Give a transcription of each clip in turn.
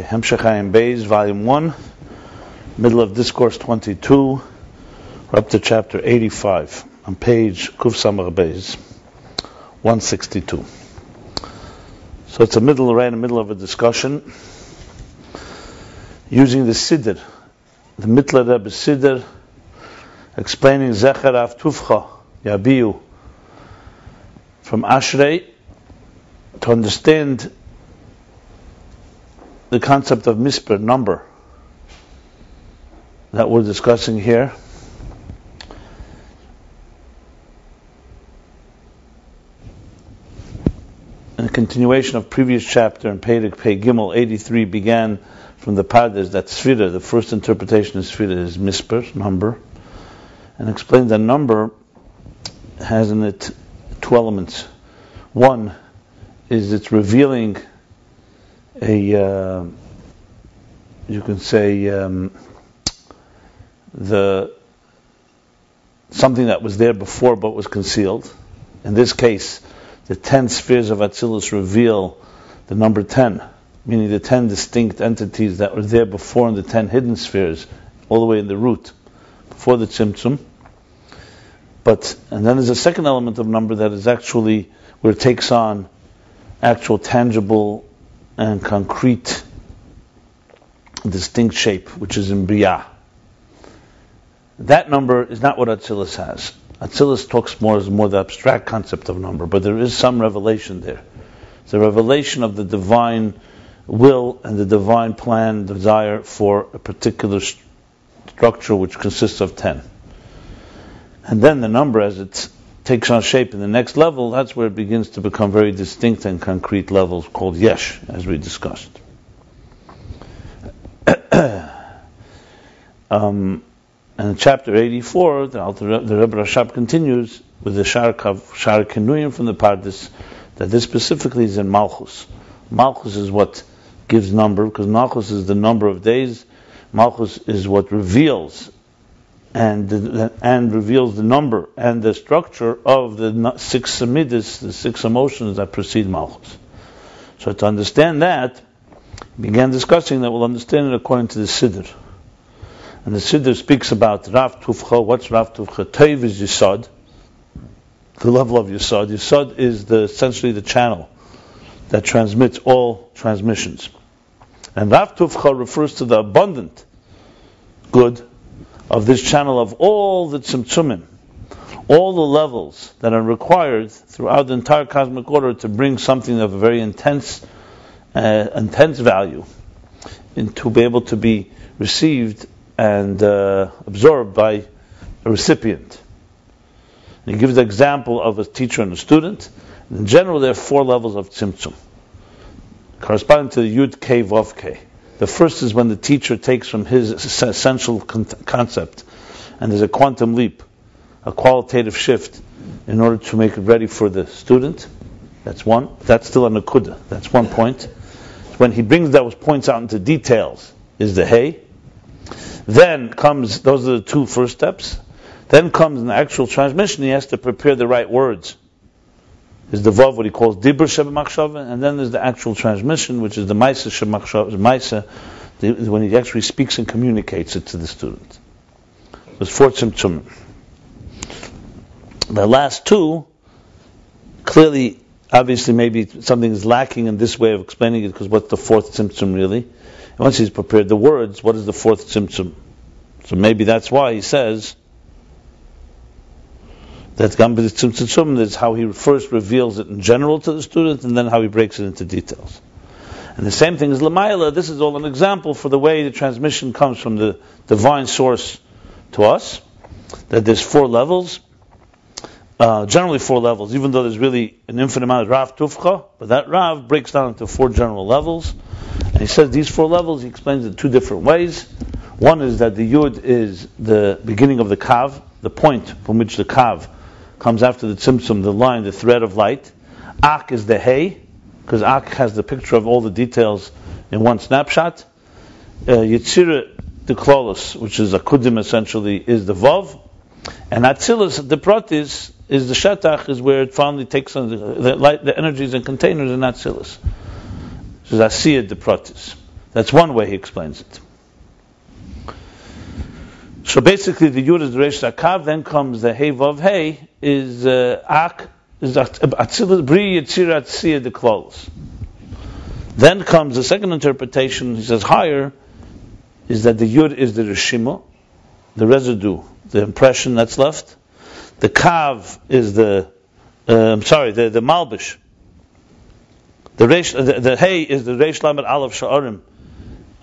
Okay, Hemshech Ayin Beis, Volume 1, middle of Discourse 22, we're up to chapter 85, on page Kuf Samar Beis, 162. So it's a middle, right in the middle of a discussion, using the Siddur, the Mittler Rebbe Siddur, explaining Zecher Rav Tufcha, Yabiu, from Ashrei, to understand the concept of misper, number, that we're discussing here. In a continuation of previous chapter in Pedic Pei Gimel 83 began from the Pardes that Sfira, the first interpretation of Sfira is misper, number, and explained that number has in it two elements. One is it's revealing a uh, you can say um, the something that was there before but was concealed. In this case, the ten spheres of Atzilus reveal the number ten, meaning the ten distinct entities that were there before in the ten hidden spheres, all the way in the root, before the Tzimtzum. But and then there's a second element of number that is actually where it takes on actual tangible and concrete, distinct shape, which is in Biyah. That number is not what Atzilus has. Atzilus talks more as more the abstract concept of number, but there is some revelation there. It's a revelation of the divine will and the divine plan, desire for a particular st- structure which consists of ten. And then the number, as it takes on shape in the next level, that's where it begins to become very distinct and concrete levels called yesh, as we discussed. um, and in chapter 84, the, the Rebbe Rashab continues with the Shar, Shar Kenuyim from the Pardes, that this specifically is in Malchus. Malchus is what gives number, because Malchus is the number of days. Malchus is what reveals and and reveals the number and the structure of the six samidis, the six emotions that precede Malchus. So to understand that, began discussing that we'll understand it according to the Siddur. And the Siddur speaks about Rav Tufcha. What's Rav Tufcha? Teiv is Yisod, the level of Yisod. Yisod is the, essentially the channel that transmits all transmissions. And Rav Tufcha refers to the abundant good of this channel of all the tzimtzumim, all the levels that are required throughout the entire cosmic order to bring something of a very intense, uh, intense value, and to be able to be received and uh, absorbed by a recipient. And he gives the example of a teacher and a student. In general, there are four levels of tzimtzum, corresponding to the yud k vav k. The first is when the teacher takes from his essential con- concept, and there's a quantum leap, a qualitative shift, in order to make it ready for the student. That's one. That's still a nakuda. That's one point. When he brings those points out into details, is the hay. Then comes those are the two first steps. Then comes an actual transmission. He has to prepare the right words is the vav what he calls dibur shebemachshava, and then there's the actual transmission, which is the maisa shebemachshava, when he actually speaks and communicates it to the student. There's four tzimtzum. The last two, clearly, obviously, maybe something is lacking in this way of explaining it, because what's the fourth tzimtzum really? And once he's prepared the words, what is the fourth tzimtzum? So maybe that's why he says that Gambit Tzum is how he first reveals it in general to the student and then how he breaks it into details. And the same thing is Lamaila, this is all an example for the way the transmission comes from the divine source to us, that there's four levels, uh, generally four levels, even though there's really an infinite amount of Rav Tufcha, but that Rav breaks down into four general levels. And he says these four levels, he explains it two different ways. One is that the Yud is the beginning of the Kav, the point from which the Kav comes after the tzimtzum, the line, the thread of light. Ak is the hay, because Ak has the picture of all the details in one snapshot. Uh, Yitzira the klolos, which is a kudim essentially, is the vav, and Atzilus the protis is the shetach, is where it finally takes on the, the, light, the energies and containers in Atzilus. Is Asiyah the protis. That's one way he explains it. So basically, the Yud is the Reish Akav, then comes the Hey Vav Hey, is uh, Ak, is Atzilus Bri Yitzirat Siyah the clothes. Then comes the second interpretation, he says higher, is that the Yud is the Rishima, the residue, the impression that's left. The Kav is the, uh, I'm sorry, the, the Malbish. The, Reish, the, the Hey is the Reish Lamed Aleph Sha'arim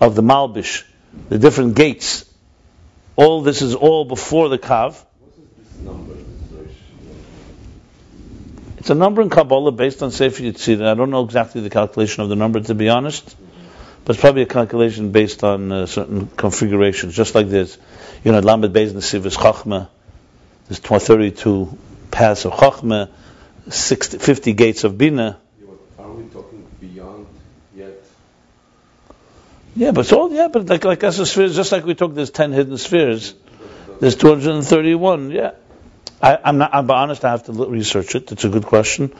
of the Malbish, the different gates all this is all before the kav. It's a number in Kabbalah based on Sefer Yetzirah. I don't know exactly the calculation of the number, to be honest, but it's probably a calculation based on uh, certain configurations, just like this. You know, Lamed Beis Nesivus Chachma, there's 32 paths of Chachma, 60, 50 gates of Bina. Yeah, but it's all yeah, but like like as a spheres, just like we took there's ten hidden spheres, there's 231. Yeah, I, am not. I'm honest. I have to research it. It's a good question.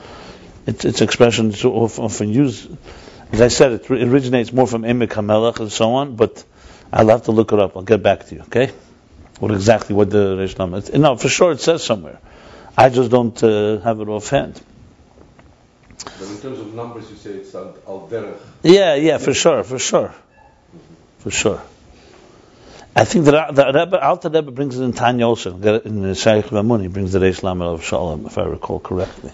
It's it's expressions often used. As I said, it originates more from Emek Hamelech and so on. But I'll have to look it up. I'll get back to you. Okay, what exactly what the Reish is? No, for sure it says somewhere. I just don't uh, have it offhand. But in terms of numbers, you say it's al derech. Yeah, yeah, for sure, for sure for sure. I think that the Rebbe, Alter Rebbe brings it in Tanya also, in the Shaykh Ramuni, brings the Reish Lamed of Shalom, if I recall correctly.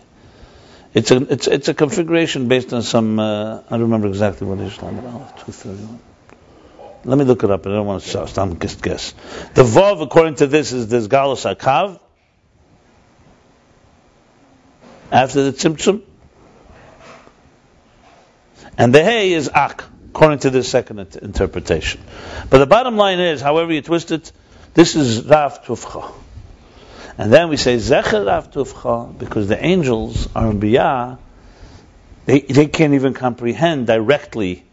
It's a, it's, it's a configuration based on some, uh, I don't remember exactly what Reish Lamed 231. Let me look it up, I don't want to stop just guess. The Vav, according to this, is this Galus Akav, after the Tzimtzum, and the Hay is Ak according to this second interpretation. But the bottom line is, however you twist it, this is Rav Tufcha. And then we say Zecher Rav Tufcha because the angels are in they, they can't even comprehend directly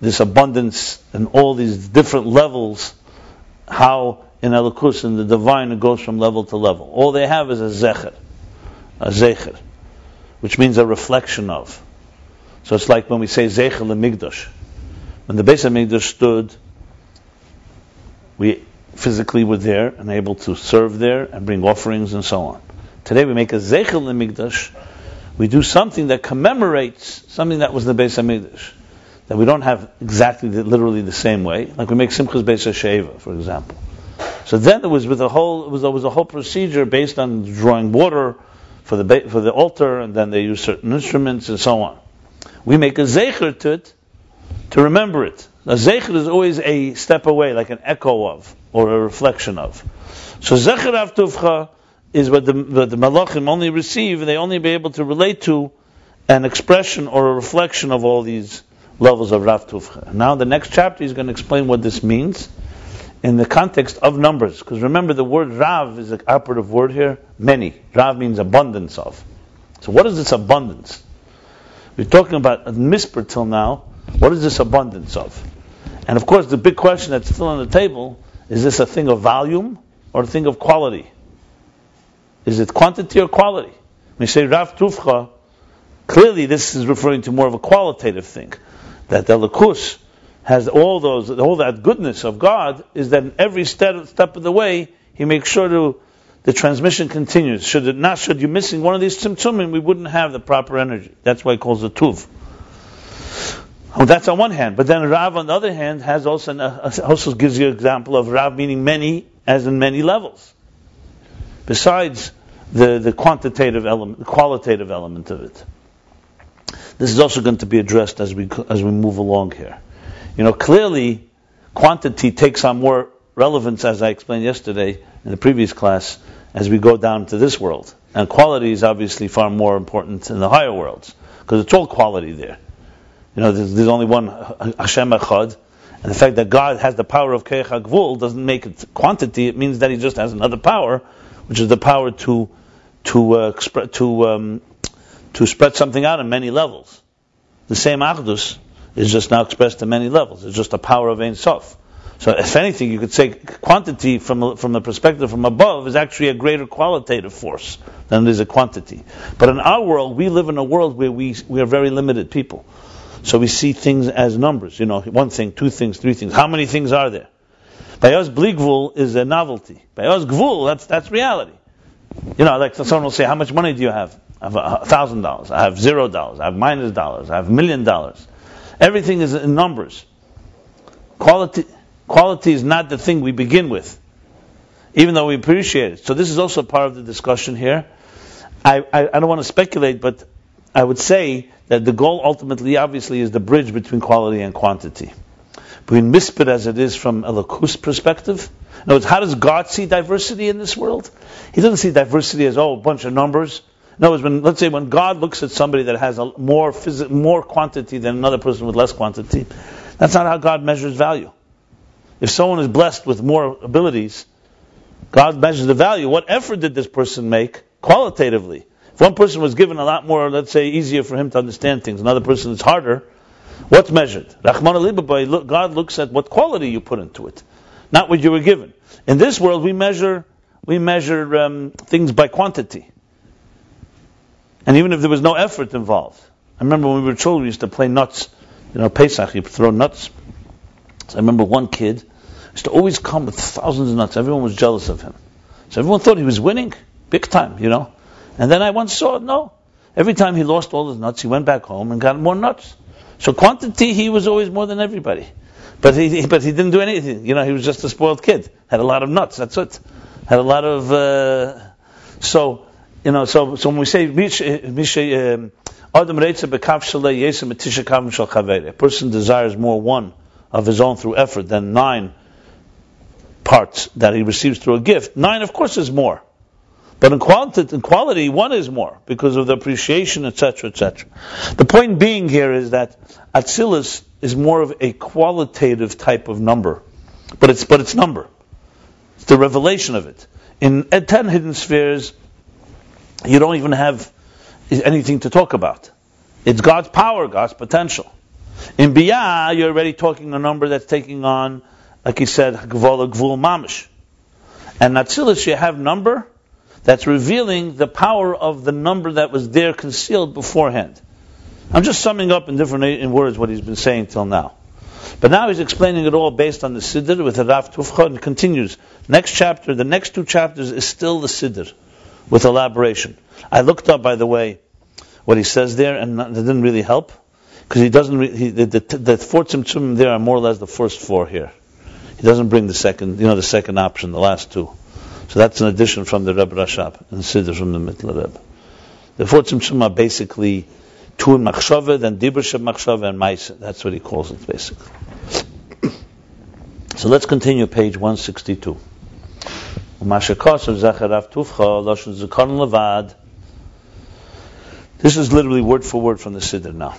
this abundance and all these different levels, how in Elokus, in the divine, it goes from level to level. All they have is a Zecher, a Zecher, which means a reflection of. So it's like when we say Zecher LaMikdash. When the Beis Hamikdash stood, we physically were there and able to serve there and bring offerings and so on. Today we make a Zecher LaMikdash. We do something that commemorates something that was the Beis Hamikdash. That we don't have exactly the, literally the same way. Like we make Simchas Beis HaShoeivah, for example. So then it was with a whole it was, it was a whole procedure based on drawing water for the for the altar, and then they use certain instruments and so on we make a zecher to it to remember it. A zecher is always a step away, like an echo of or a reflection of. So zecher avtuvcha is what the, what the malachim only receive, and they only be able to relate to an expression or a reflection of all these levels of Rav Tufcha. Now the next chapter is going to explain what this means in the context of numbers. Because remember the word Rav is an operative word here, many. Rav means abundance of. So what is this abundance? We're talking about a misper till now. What is this abundance of? And of course, the big question that's still on the table is this a thing of volume or a thing of quality? Is it quantity or quality? When say Rav Tufcha, clearly this is referring to more of a qualitative thing. That the Lakus has all those, all that goodness of God is that in every step, step of the way, He makes sure to the transmission continues. Should it not, should you missing one of these tzimtzumim, we wouldn't have the proper energy. That's why he calls it tuv. Well, that's on one hand, but then Rav on the other hand has also uh, uh, also gives you an example of Rav meaning many, as in many levels. Besides the the quantitative element, the qualitative element of it. This is also going to be addressed as we as we move along here. You know, clearly, quantity takes on more relevance, as I explained yesterday in the previous class, as we go down to this world. And quality is obviously far more important in the higher worlds because it's all quality there. You know, there's, there's only one Hashem Echad, and the fact that God has the power of Keich doesn't make it quantity. It means that He just has another power, which is the power to to uh, to um, to spread something out in many levels. The same Achdus is just now expressed in many levels. It's just a power of Ein Sof. So, if anything, you could say quantity from from the perspective from above is actually a greater qualitative force than it is a quantity. But in our world, we live in a world where we we are very limited people. So we see things as numbers. You know, one thing, two things, three things. How many things are there? By us, bligvul is a novelty. By us, gvul, that's that's reality. You know, like someone will say, "How much money do you have?" I have thousand dollars. I have zero dollars. I have minus dollars. I have million dollars. Everything is in numbers. Quality, quality is not the thing we begin with, even though we appreciate it. So this is also part of the discussion here. I, I, I don't want to speculate, but I would say that the goal ultimately, obviously, is the bridge between quality and quantity. Between mispit as it is from a lakus perspective. In other words, how does God see diversity in this world? He doesn't see diversity as, oh, a bunch of numbers. In other words, when, let's say when God looks at somebody that has a more phys- more quantity than another person with less quantity, that's not how God measures value. If someone is blessed with more abilities, God measures the value. What effort did this person make qualitatively? If one person was given a lot more, let's say, easier for him to understand things, another person is harder, what's measured? Rahman look, God looks at what quality you put into it, not what you were given. In this world, we measure we measure um, things by quantity, and even if there was no effort involved. I remember when we were children, we used to play nuts. You know, Pesach, you throw nuts. So I remember one kid used to always come with thousands of nuts. Everyone was jealous of him. So everyone thought he was winning, big time, you know. And then I once saw, no. Every time he lost all his nuts, he went back home and got more nuts. So quantity, he was always more than everybody. But he, but he didn't do anything. You know, he was just a spoiled kid. Had a lot of nuts. That's it. Had a lot of. Uh, so, you know, so so when we say um, Adam A person desires more one of his own through effort than nine parts that he receives through a gift. Nine, of course, is more. But in quality, in quality, one is more because of the appreciation, etc., etc. The point being here is that Atzilus is more of a qualitative type of number, but it's but it's number. It's the revelation of it. In ten hidden spheres, you don't even have anything to talk about. It's God's power, God's potential. In Biyah, you're already talking a number that's taking on, like he said, Gvola Gvul Mamish. And Atzilus, you have number that's revealing the power of the number that was there concealed beforehand. I'm just summing up in different in words what he's been saying till now. But now he's explaining it all based on the Siddur with the Rav Tufcha and continues. Next chapter, the next two chapters is still the Siddur with elaboration. I looked up, by the way, what he says there, and it didn't really help because he doesn't. Re- he, the, the, the four tzimtzum there are more or less the first four here. He doesn't bring the second, you know, the second option, the last two. So that's an addition from the Reb Rashab and Siddur from the Mittel Reb. The four tzimtzum are basically two in Machshava, then Dibur Sheb Machshava and Maisa. That's what he calls it basically. so let's continue page 162. This is literally word for word from the Siddur now.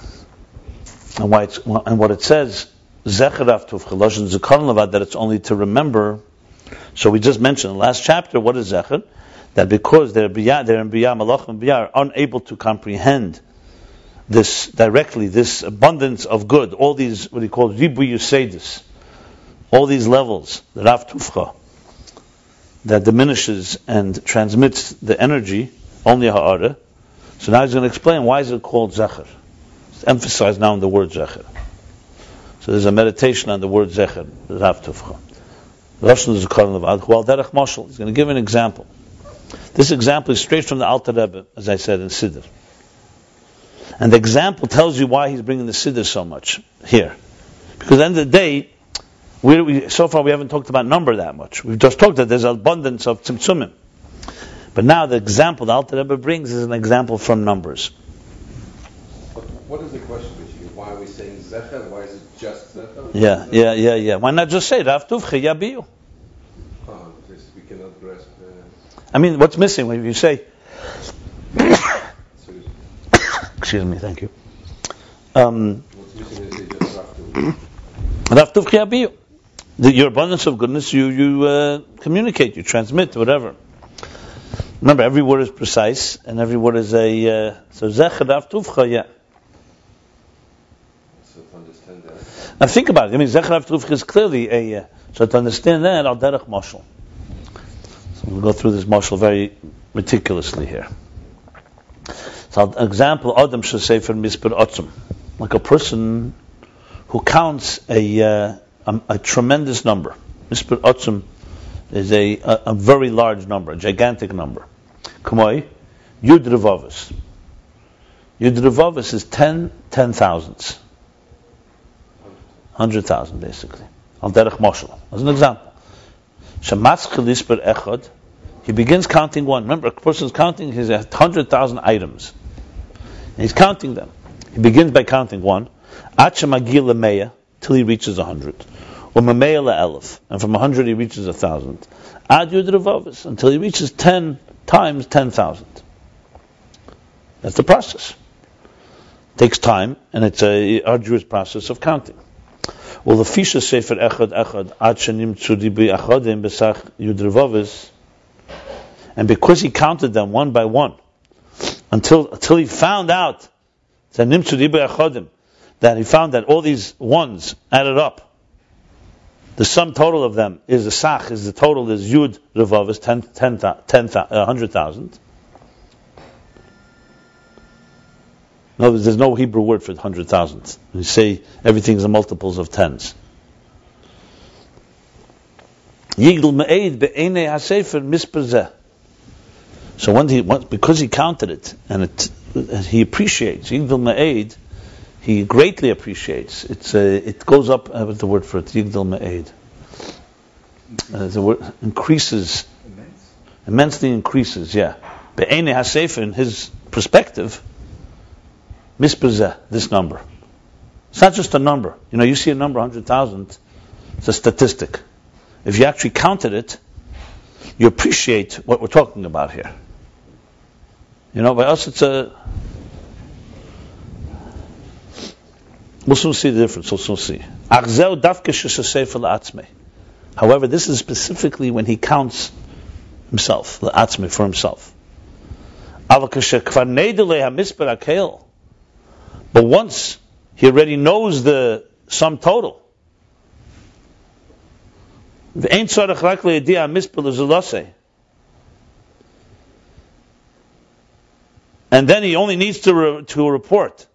And, why and what it says, Zecher Tufcha, Lashon Zikaron Levad, that it's only to remember so we just mentioned in the last chapter, what is Zecher? That because they're, biyah, they're in Biyah, Malach and Biyah, are unable to comprehend this directly, this abundance of good, all these, what he calls Ribu Yusedis, all these levels, the Rav Tufcha, that diminishes and transmits the energy, only Ha'ara. So now he's going to explain why is it called Zecher. It's emphasized now in the word Zecher. So there's a meditation on the word Zecher, Rav. Russian is a Levad, well, Derech Moshel. He's going to give an example. This example is straight from the Alter Rebbe, as I said, in Siddur. And the example tells you why he's bringing the Siddur so much here. Because at the end of the day, we, so far we haven't talked about number that much. We've just talked that there's abundance of tzimtzumim. But now the example the Alter Rebbe brings is an example from numbers. What is the question? Why are we saying Zecher? Why is it just Zecher? Yeah, yeah, yeah, yeah. Why not just say Rav Tuvche Yabiyu? Oh, we cannot grasp. Uh, I mean, what's missing when you say? Excuse me, thank you. Um, what's missing is just Rav Tuvche. Tuvche Yabiyu. The, your abundance of goodness, you you uh, communicate, you transmit, whatever. Remember, every word is precise, and every word is a uh, so zecher Rav Tuvcha, yeah. So to understand that. Now think about it. I mean, Zecher Rav is clearly a. Uh, so to understand that, Al Derech Moshel. So we'll go through this Moshel very meticulously here. So, an example, Adam should say for Mispir Otzum. like a person who counts a, uh, a, a, tremendous number. Mispar Otzum is a, a, a, very large number, a gigantic number. Kamoi, Yud Revavis. Yud Revavis is 10 ten thousands. 100,000 basically. Al derech moshel. As an example. Shamatz Chelisper Echad, he begins counting one. Remember, a person is counting his 100,000 items. And he's counting them. He begins by counting one. Achemagil Meya, till he reaches 100. Or Mameya Elif, and from 100 he reaches 1,000. Ad Yud until he reaches 10 times 10,000. That's the process. It takes time, and it's a arduous process of counting. Well, the Fisha Sefer Echad Echad Ad Shanim Tzudibi Achadim Besach Yud and because he counted them one by one, until until he found out that that he found that all these ones added up. The sum total of them is the sach, is the total is yud revav is 10, 10, 10, 100,000. No, there's no Hebrew word for 100,000. You say everything's in multiples of tens. Yigdal me'ed be'enei ha'sefer misperzeh. So when he, because he counted it, and it, he appreciates, Yigdal Ma'ed, he greatly appreciates. It's it goes up, I have the word for it, Yigdal. Uh, the word increases, Immense. immensely increases, yeah. Be'ene HaSefer, in his perspective, mispozeh, this number. It's not just a number. You know, you see a number, 100,000, it's a statistic. If you actually counted it, you appreciate what we're talking about here. You know, by us it's a. We'll soon see the difference. We'll soon see. However, this is specifically when he counts himself, the atzme for himself. But once he already knows the sum total, and then he only needs to, re- to report,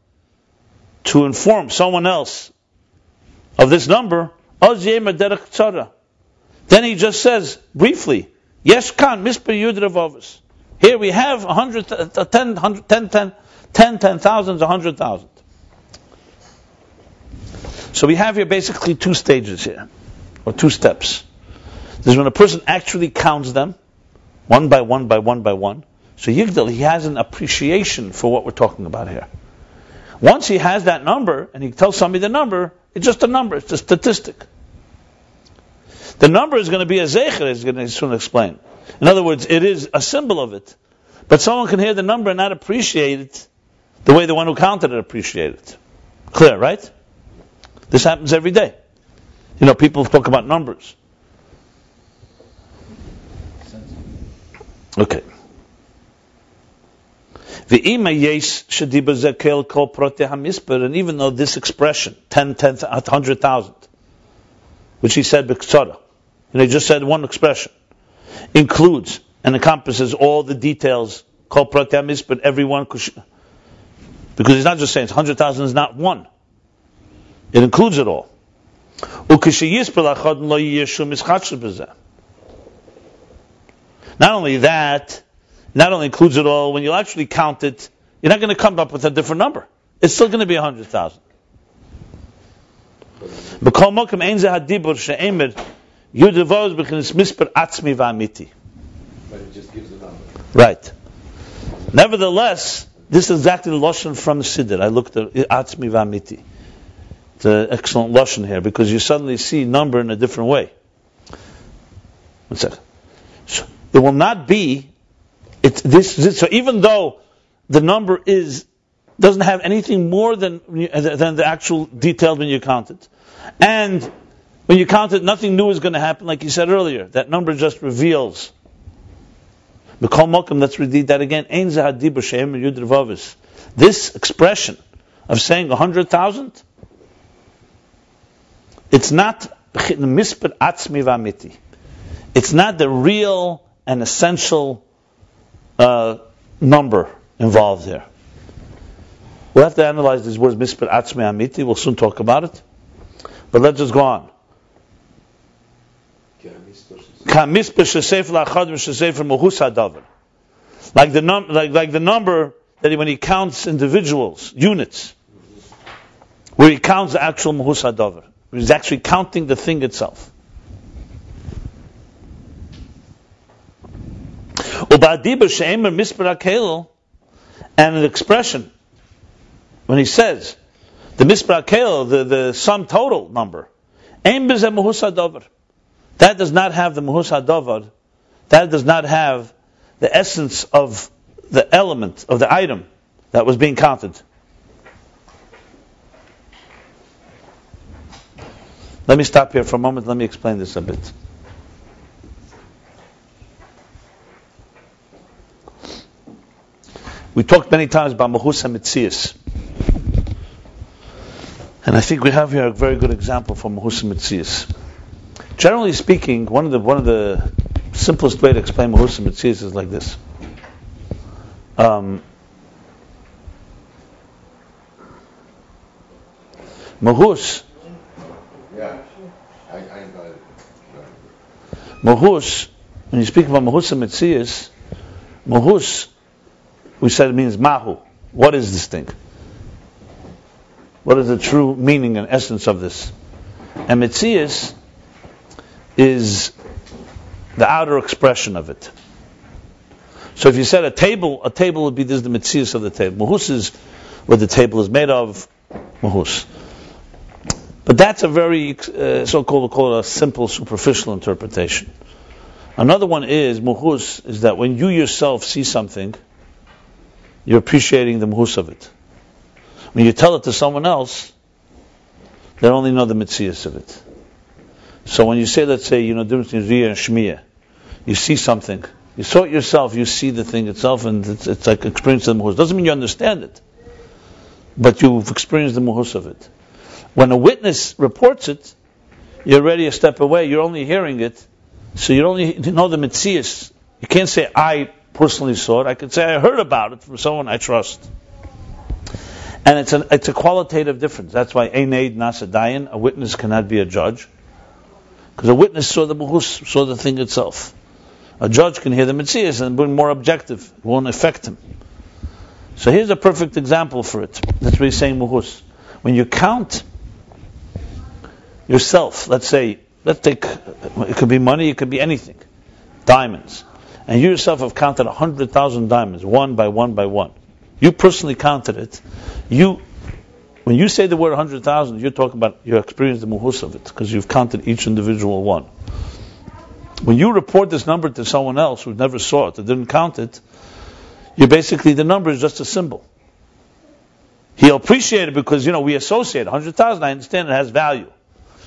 to inform someone else of this number, then he just says briefly, Yes, Khan, Mispar Yud Here we have 100, uh, 10, 100, 10, 10, 10, 10 thousands, 100,000. So we have here basically two stages here, or two steps. There's when a person actually counts them, one by one by one by one. So Yigdal, he has an appreciation for what we're talking about here. Once he has that number, and he tells somebody the number, it's just a number, it's a statistic. The number is going to be a zecher, he's going to soon explain. In other words, it is a symbol of it. But someone can hear the number and not appreciate it the way the one who counted it appreciated it. Clear, right? This happens every day. You know, people talk about numbers. Okay. And even though this expression, 10, 10, 100,000, which he said b'ktsara, and he just said one expression, includes and encompasses all the details, but everyone, because he's not just saying 100,000 is not one. It includes it all. Not only that, not only includes it all, when you actually count it, you're not going to come up with a different number. It's still going to be 100,000. Right. Nevertheless, this is exactly the Lashon from Siddur. I looked at Atzmi Vamiti. It's an excellent Lashon here because you suddenly see number in a different way. One second. So, there will not be it's this, this, so even though the number is doesn't have anything more than than the actual details when you count it, and when you count it, nothing new is going to happen, like you said earlier. That number just reveals. Mikol Mokum, let's read that again. This expression of saying a hundred thousand, it's not Mispet Atzmi Vamiti. It's not the real and essential uh, number involved here. We'll have to analyze these words, Mispar Atzme Amiti. We'll soon talk about it. But let's just go on. Like the num- like like the number that he, when he counts individuals, units, where he counts the actual muhus hadavar, he's actually counting the thing itself. And an expression, when he says, the misprakel, the, the sum total number, that does not have the muhus hadavar, that does not have the essence of the element, of the item that was being counted. Let me stop here for a moment, let me explain this a bit. We talked many times about Mahus Mitzias. And I think we have here a very good example for Mahus Mitzias. Generally speaking, one of the one of the simplest way to explain Mahus Mitzias is like this. Um, Mahus. Yeah, I, I Mahus, when you speak about Mahus Mitzias, Mahus we said it means mahu. What is this thing? What is the true meaning and essence of this? And mitzias is the outer expression of it. So if you said a table, a table would be this the mitzias of the table. Mahus is what the table is made of. Mahus. But that's a very uh, so-called call it a simple, superficial interpretation. Another one is muhus is that when you yourself see something, you're appreciating the muhus of it. When you tell it to someone else, they only know the mitzias of it. So when you say, let's say, you know, difference between Riyah and Shmiya, you see something, you saw it yourself, you see the thing itself, and it's, it's like experiencing the muhus. Doesn't mean you understand it, but you've experienced the muhus of it. When a witness reports it, you're already a step away. You're only hearing it, so you only know the mitzias. You can't say I personally saw it. I could say I heard about it from someone I trust. And it's a, it's a qualitative difference. That's why Einaid Nasadayan, a witness cannot be a judge. Because a witness saw the buhus, saw the thing itself. A judge can hear the mitzias and be more objective. It won't affect him. So here's a perfect example for it. That's what he's saying muhus. When you count yourself, let's say, let's take, it could be money, it could be anything. Diamonds and you yourself have counted 100,000 diamonds, one by one by one. You personally counted it. You, when you say the word 100,000, you're talking about your experience the muhus of it, because you've counted each individual one. When you report this number to someone else who never saw it, that didn't count it, you basically, the number is just a symbol. He'll appreciate it because, you know, we associate 100,000, I understand it has value.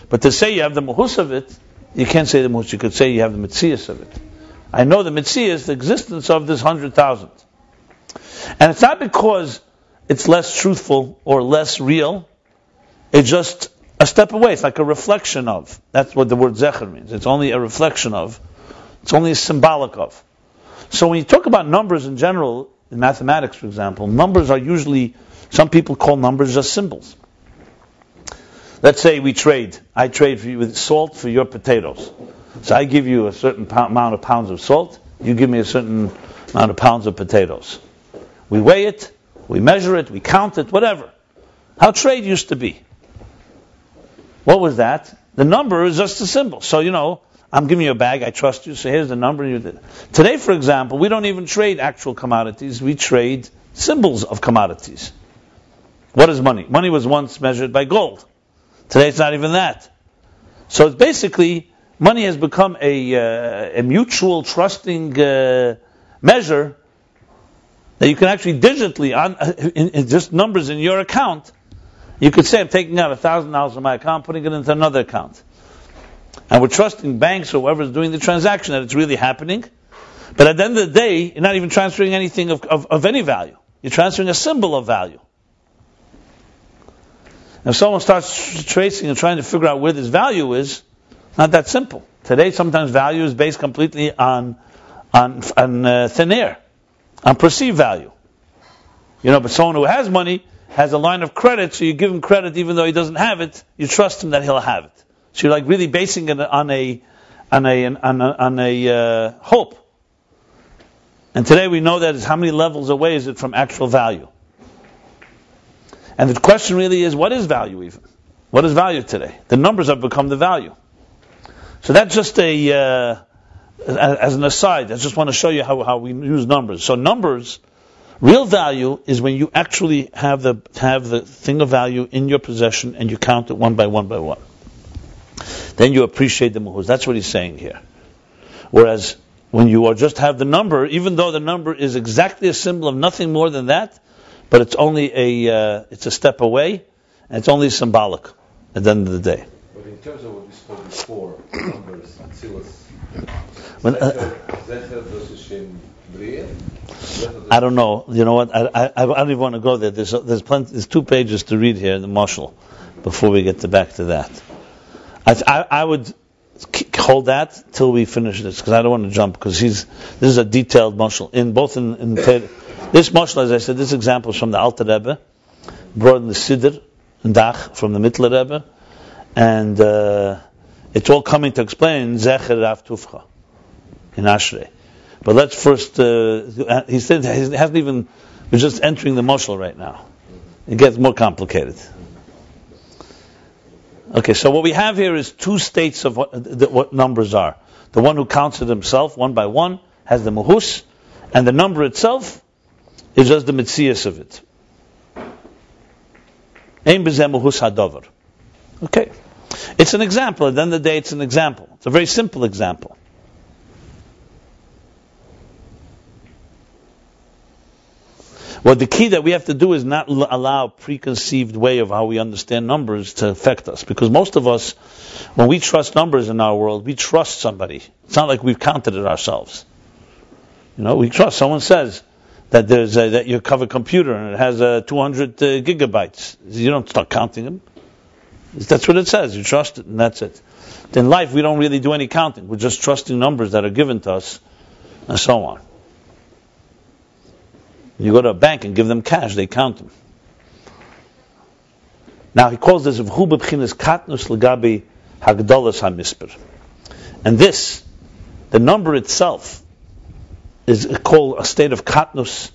But to say you have the muhus of it, you can't say the muhus, you could say you have the mitzias of it. I know the Mitzias, the existence of this hundred thousand. And it's not because it's less truthful or less real. It's just a step away. It's like a reflection of. That's what the word zecher means. It's only a reflection of. It's only a symbolic of. So when you talk about numbers in general, in mathematics, for example, numbers are usually, some people call numbers just symbols. Let's say we trade. I trade for you with salt for your potatoes. So I give you a certain amount of pounds of salt, you give me a certain amount of pounds of potatoes. We weigh it, we measure it, we count it, whatever. How trade used to be. What was that? The number is just a symbol. So, you know, I'm giving you a bag, I trust you, so here's the number. You did. Today, for example, we don't even trade actual commodities, we trade symbols of commodities. What is money? Money was once measured by gold. Today it's not even that. So it's basically money has become a, uh, a mutual trusting uh, measure that you can actually digitally, on, in, in just numbers in your account, you could say, I'm taking out $1,000 from my account, putting it into another account. And we're trusting banks or whoever's doing the transaction that it's really happening. But at the end of the day, you're not even transferring anything of, of, of any value. You're transferring a symbol of value. If someone starts tracing and trying to figure out where this value is, not that simple. Today, sometimes value is based completely on on, on uh, thin air, on perceived value. You know, but someone who has money has a line of credit, so you give him credit even though he doesn't have it. You trust him that he'll have it. So you're like really basing it on a on a on a, on a uh, hope. And today we know that is how many levels away is it from actual value? And the question really is, what is value even? What is value today? The numbers have become the value. So that's just a, uh, as an aside, I just want to show you how, how we use numbers. So numbers, real value is when you actually have the, have the thing of value in your possession and you count it one by one by one. Then you appreciate the muhuz. That's what he's saying here. Whereas when you are just have the number, even though the number is exactly a symbol of nothing more than that, but it's only a uh, it's a step away, and it's only symbolic at the end of the day. But in terms of what we spoke before, numbers, When, uh, I don't know. You know what? I, I, I don't even want to go there. There's there's plenty. There's two pages to read here in the Marshal before we get to back to that. I I, I would hold that till we finish this because I don't want to jump because he's this is a detailed Marshal in both in, in this Marshal as I said this example is from the Alter Rebbe brought in the Siddur and Dach from the Mittler Rebbe and uh, it's all coming to explain Zecher Rav Tufcha in Ashrei. But let's first, uh, he said he hasn't even, we're just entering the Marshal right now. It gets more complicated. Okay, so what we have here is two states of what, the, what numbers are. The one who counts it himself, one by one, has the muhus, and the number itself is just the mitzias of it. Ein muhus hadover. Okay. It's an example. At the end of the day, it's an example. It's a very simple example. Well, the key that we have to do is not l- allow preconceived way of how we understand numbers to affect us. Because most of us, when we trust numbers in our world, we trust somebody. It's not like we've counted it ourselves. You know, we trust. Someone says that there's a, that you have a computer and it has uh, 200 uh, gigabytes. You don't start counting them. That's what it says. You trust it, and that's it. In life, we don't really do any counting. We're just trusting numbers that are given to us, and so on. You go to a bank and give them cash, they count them. Now he calls this v'hu b'bchinas katnus legabi hagdolas hamisper. And this, the number itself, is called a state of katnus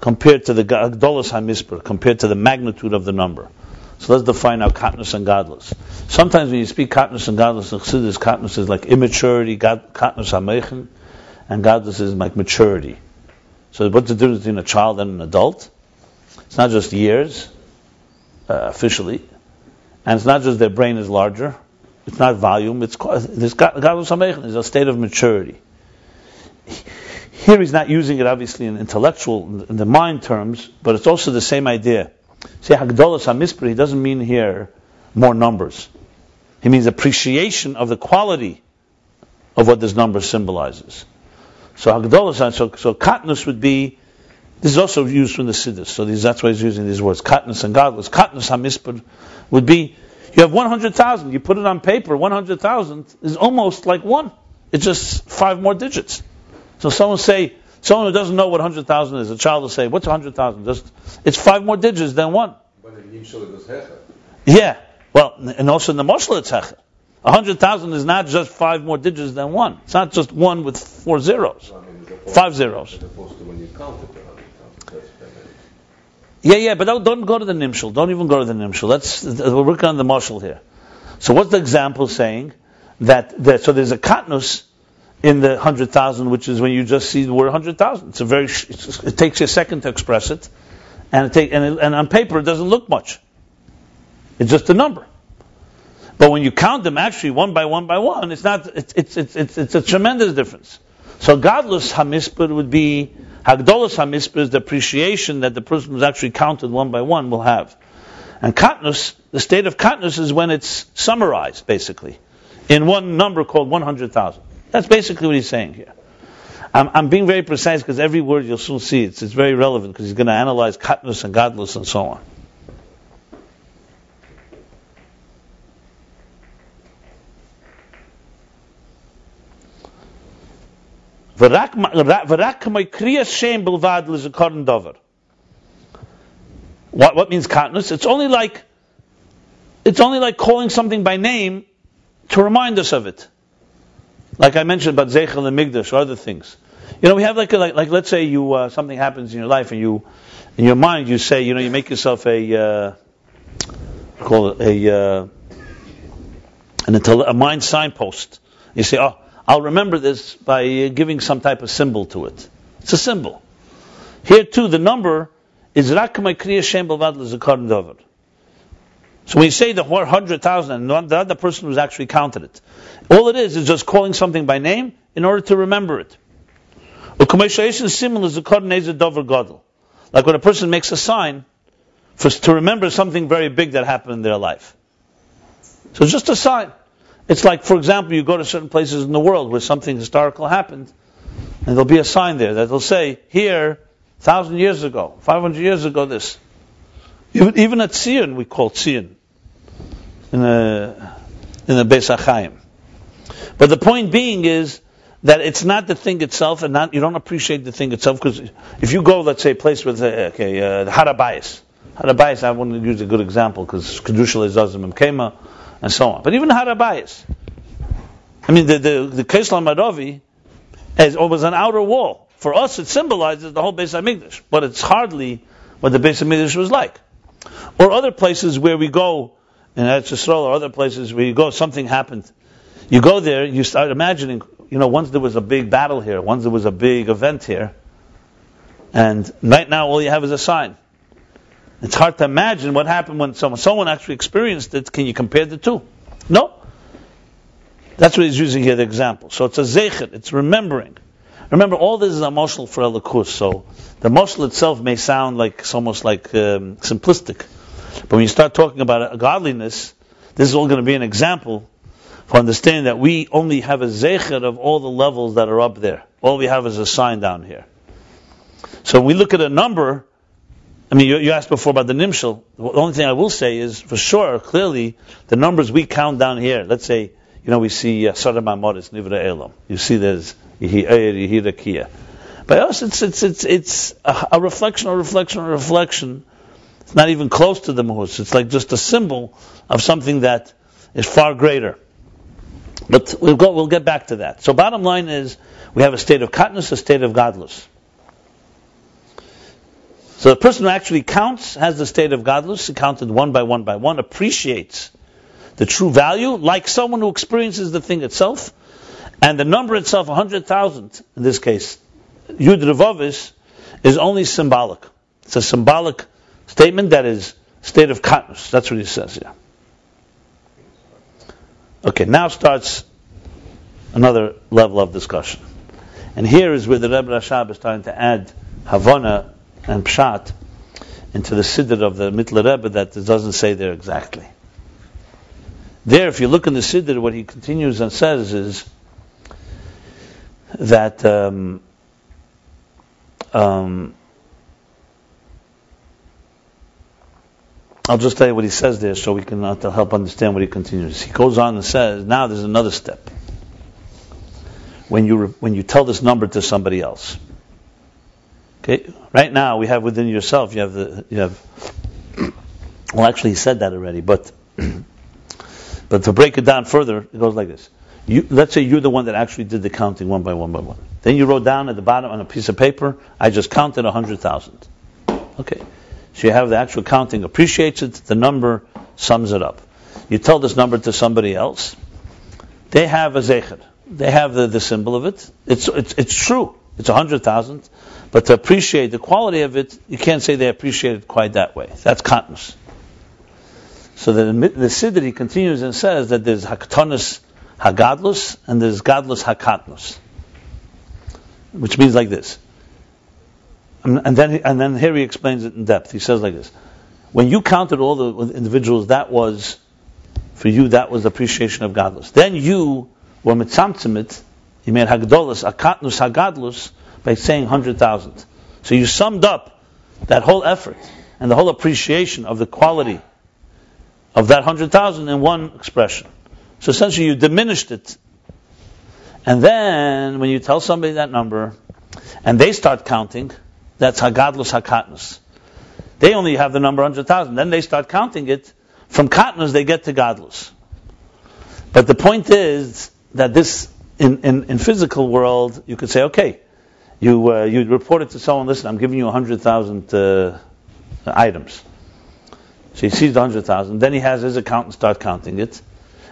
compared to the hagdolas hamisper, compared to the magnitude of the number. So let's define our katnus and godless. Sometimes when you speak katnus and godless, in Chassidus, katnus is like immaturity, god, katnus hamechen, and godless is like maturity. So what's the difference between a child and an adult? It's not just years, uh, officially, and it's not just their brain is larger. It's not volume. It's this godless hamechen is a state of maturity. Here he's not using it obviously in intellectual, in the mind terms, but it's also the same idea. See, Hagdolas HaMispri, doesn't mean here more numbers. He means appreciation of the quality of what this number symbolizes. So Hagdolas, uh, so, so Katnus would be, this is also used from the Siddur, so these, that's why he's using these words, Katnus and Godless. Katnus HaMispri would be, you have 100,000, you put it on paper, 100,000 is almost like one. It's just five more digits. So someone say, someone who doesn't know what 100,000 is, a child will say, what's 100,000? Just, it's five more digits than one. but in Yeah. Well, and also in the Moshel it's Hecher. A hundred thousand is not just five more digits than one. It's not just one with four zeros. I mean, opposed- Five zeros. 100,000. Yeah, yeah, but don't, go to the Nimshal. Don't even go to the Nimshal. That's, we're working on the Moshel here. So what's the example saying? That, that so there's a katnus in the hundred thousand, which is when you just see the word hundred thousand. It's a very, it takes you a second to express it, and it take, and, it, and on paper it doesn't look much. It's just a number. But when you count them actually one by one by one, it's not. It's it's it's it's, a tremendous difference. So godless hamisper would be hagdolos hamisper is the appreciation that the person who's actually counted one by one will have. And katnus, the state of katnus is when it's summarized basically in one number called one hundred thousand. That's basically what he's saying here. I'm, I'm being very precise because every word you'll soon see it's, it's very relevant because he's going to analyze katnus and godless and so on. What, what means katnus? It's only like, it's only like calling something by name to remind us of it. Like I mentioned about Zecher LaMikdash or other things. You know, we have like, a, like, like let's say you, uh, something happens in your life and you, in your mind you say, you know, you make yourself a, uh, call it a, uh, an, a mind signpost. You say, oh, I'll remember this by giving some type of symbol to it. It's a symbol. Here too, the number is rak kriya shem b'vad l'zikaron davar. So when you say the word hundred thousand, and the other person who's actually counted it, all it is is just calling something by name in order to remember it. Like when a person makes a sign for, to remember something very big that happened in their life. So just a sign. It's like, for example, you go to certain places in the world where something historical happened, and there'll be a sign there that will say, here, thousand years ago, 500 years ago, this. Even, even at Sion, we call Sion in the in the Beis. But the point being is that it's not the thing itself, and not you don't appreciate the thing itself because if you go, let's say, a place with uh, okay, uh, Har HaBayis, Harabayas, I want to use a good example because Kedusha Lezazim Kema, and so on. But even Har HaBayis, I mean, the the the Maravi is was an outer wall. For us, it symbolizes the whole Beis Hamikdash, but it's hardly what the Beis Hamikdash was like. Or other places where we go, in Eretz Yisrael or other places where you go, something happened. You go there, you start imagining, you know, once there was a big battle here, once there was a big event here, and right now all you have is a sign. It's hard to imagine what happened when someone, someone actually experienced it. Can you compare the two? No. That's what he's using here, the example. So it's a zecher, it's remembering. Remember, all this is emotional for Elokus, so the moshel itself may sound like it's almost like um, simplistic. But when you start talking about godliness, this is all going to be an example for understanding that we only have a zecher of all the levels that are up there. All we have is a sign down here. So when we look at a number, I mean, you, you asked before about the nimshal. The only thing I will say is, for sure, clearly, the numbers we count down here, let's say, you know, we see uh, Amoris, Nivra Elam. You see there's Yehi Rakia. By us, it's, it's, it's, it's a, a reflection, a reflection, a reflection it's not even close to the muhus. It's like just a symbol of something that is far greater. But we'll, go, we'll get back to that. So bottom line is, we have a state of katnus, a state of gadlus. So the person who actually counts has the state of gadlus, counted one by one by one, appreciates the true value, like someone who experiences the thing itself, and the number itself, 100,000 in this case, Yud Revovis, is only symbolic. It's a symbolic statement that is state of katnus. That's what he says here. Okay, now starts another level of discussion. And here is where the Rebbe Rashab is trying to add Havana and Pshat into the Siddur of the Mittler Rebbe that doesn't say there exactly. There, if you look in the Siddur, what he continues and says is that um, um, I'll just tell you what he says there so we can uh, help understand what he continues. He goes on and says, now there's another step. When you, re- when you tell this number to somebody else. Okay? Right now, we have within yourself, you have the, you have, well actually he said that already, but, but to break it down further, it goes like this. You, let's say you're the one that actually did the counting one by one by one. Then you wrote down at the bottom on a piece of paper, I just counted a hundred thousand. Okay. So you have the actual counting, appreciates it, the number sums it up. You tell this number to somebody else, they have a zecher. They have the, the symbol of it. It's, it's, it's true. It's a hundred thousand. But to appreciate the quality of it, you can't say they appreciate it quite that way. That's katnus. So the, the Siddur, he continues and says that there's haktonis hagadlus and there's gadlus hakatnus. Which means like this. And then, and then here he explains it in depth. He says like this: When you counted all the individuals, that was for you. That was appreciation of gadlus. Then you were mitzamtzimit. You made hagdolas akatnus hagadlus by saying hundred thousand. So you summed up that whole effort and the whole appreciation of the quality of that hundred thousand in one expression. So essentially, you diminished it And then when you tell somebody that number, and they start counting, that's hagadlus hakatnus. They only have the number 100,000. Then they start counting it. From katnus, they get to gadlus. But the point is that this, in, in, in physical world, you could say, okay, you, uh, you report it to someone, listen, I'm giving you 100,000 uh, items. So he sees the 100,000. Then he has his accountant start counting it.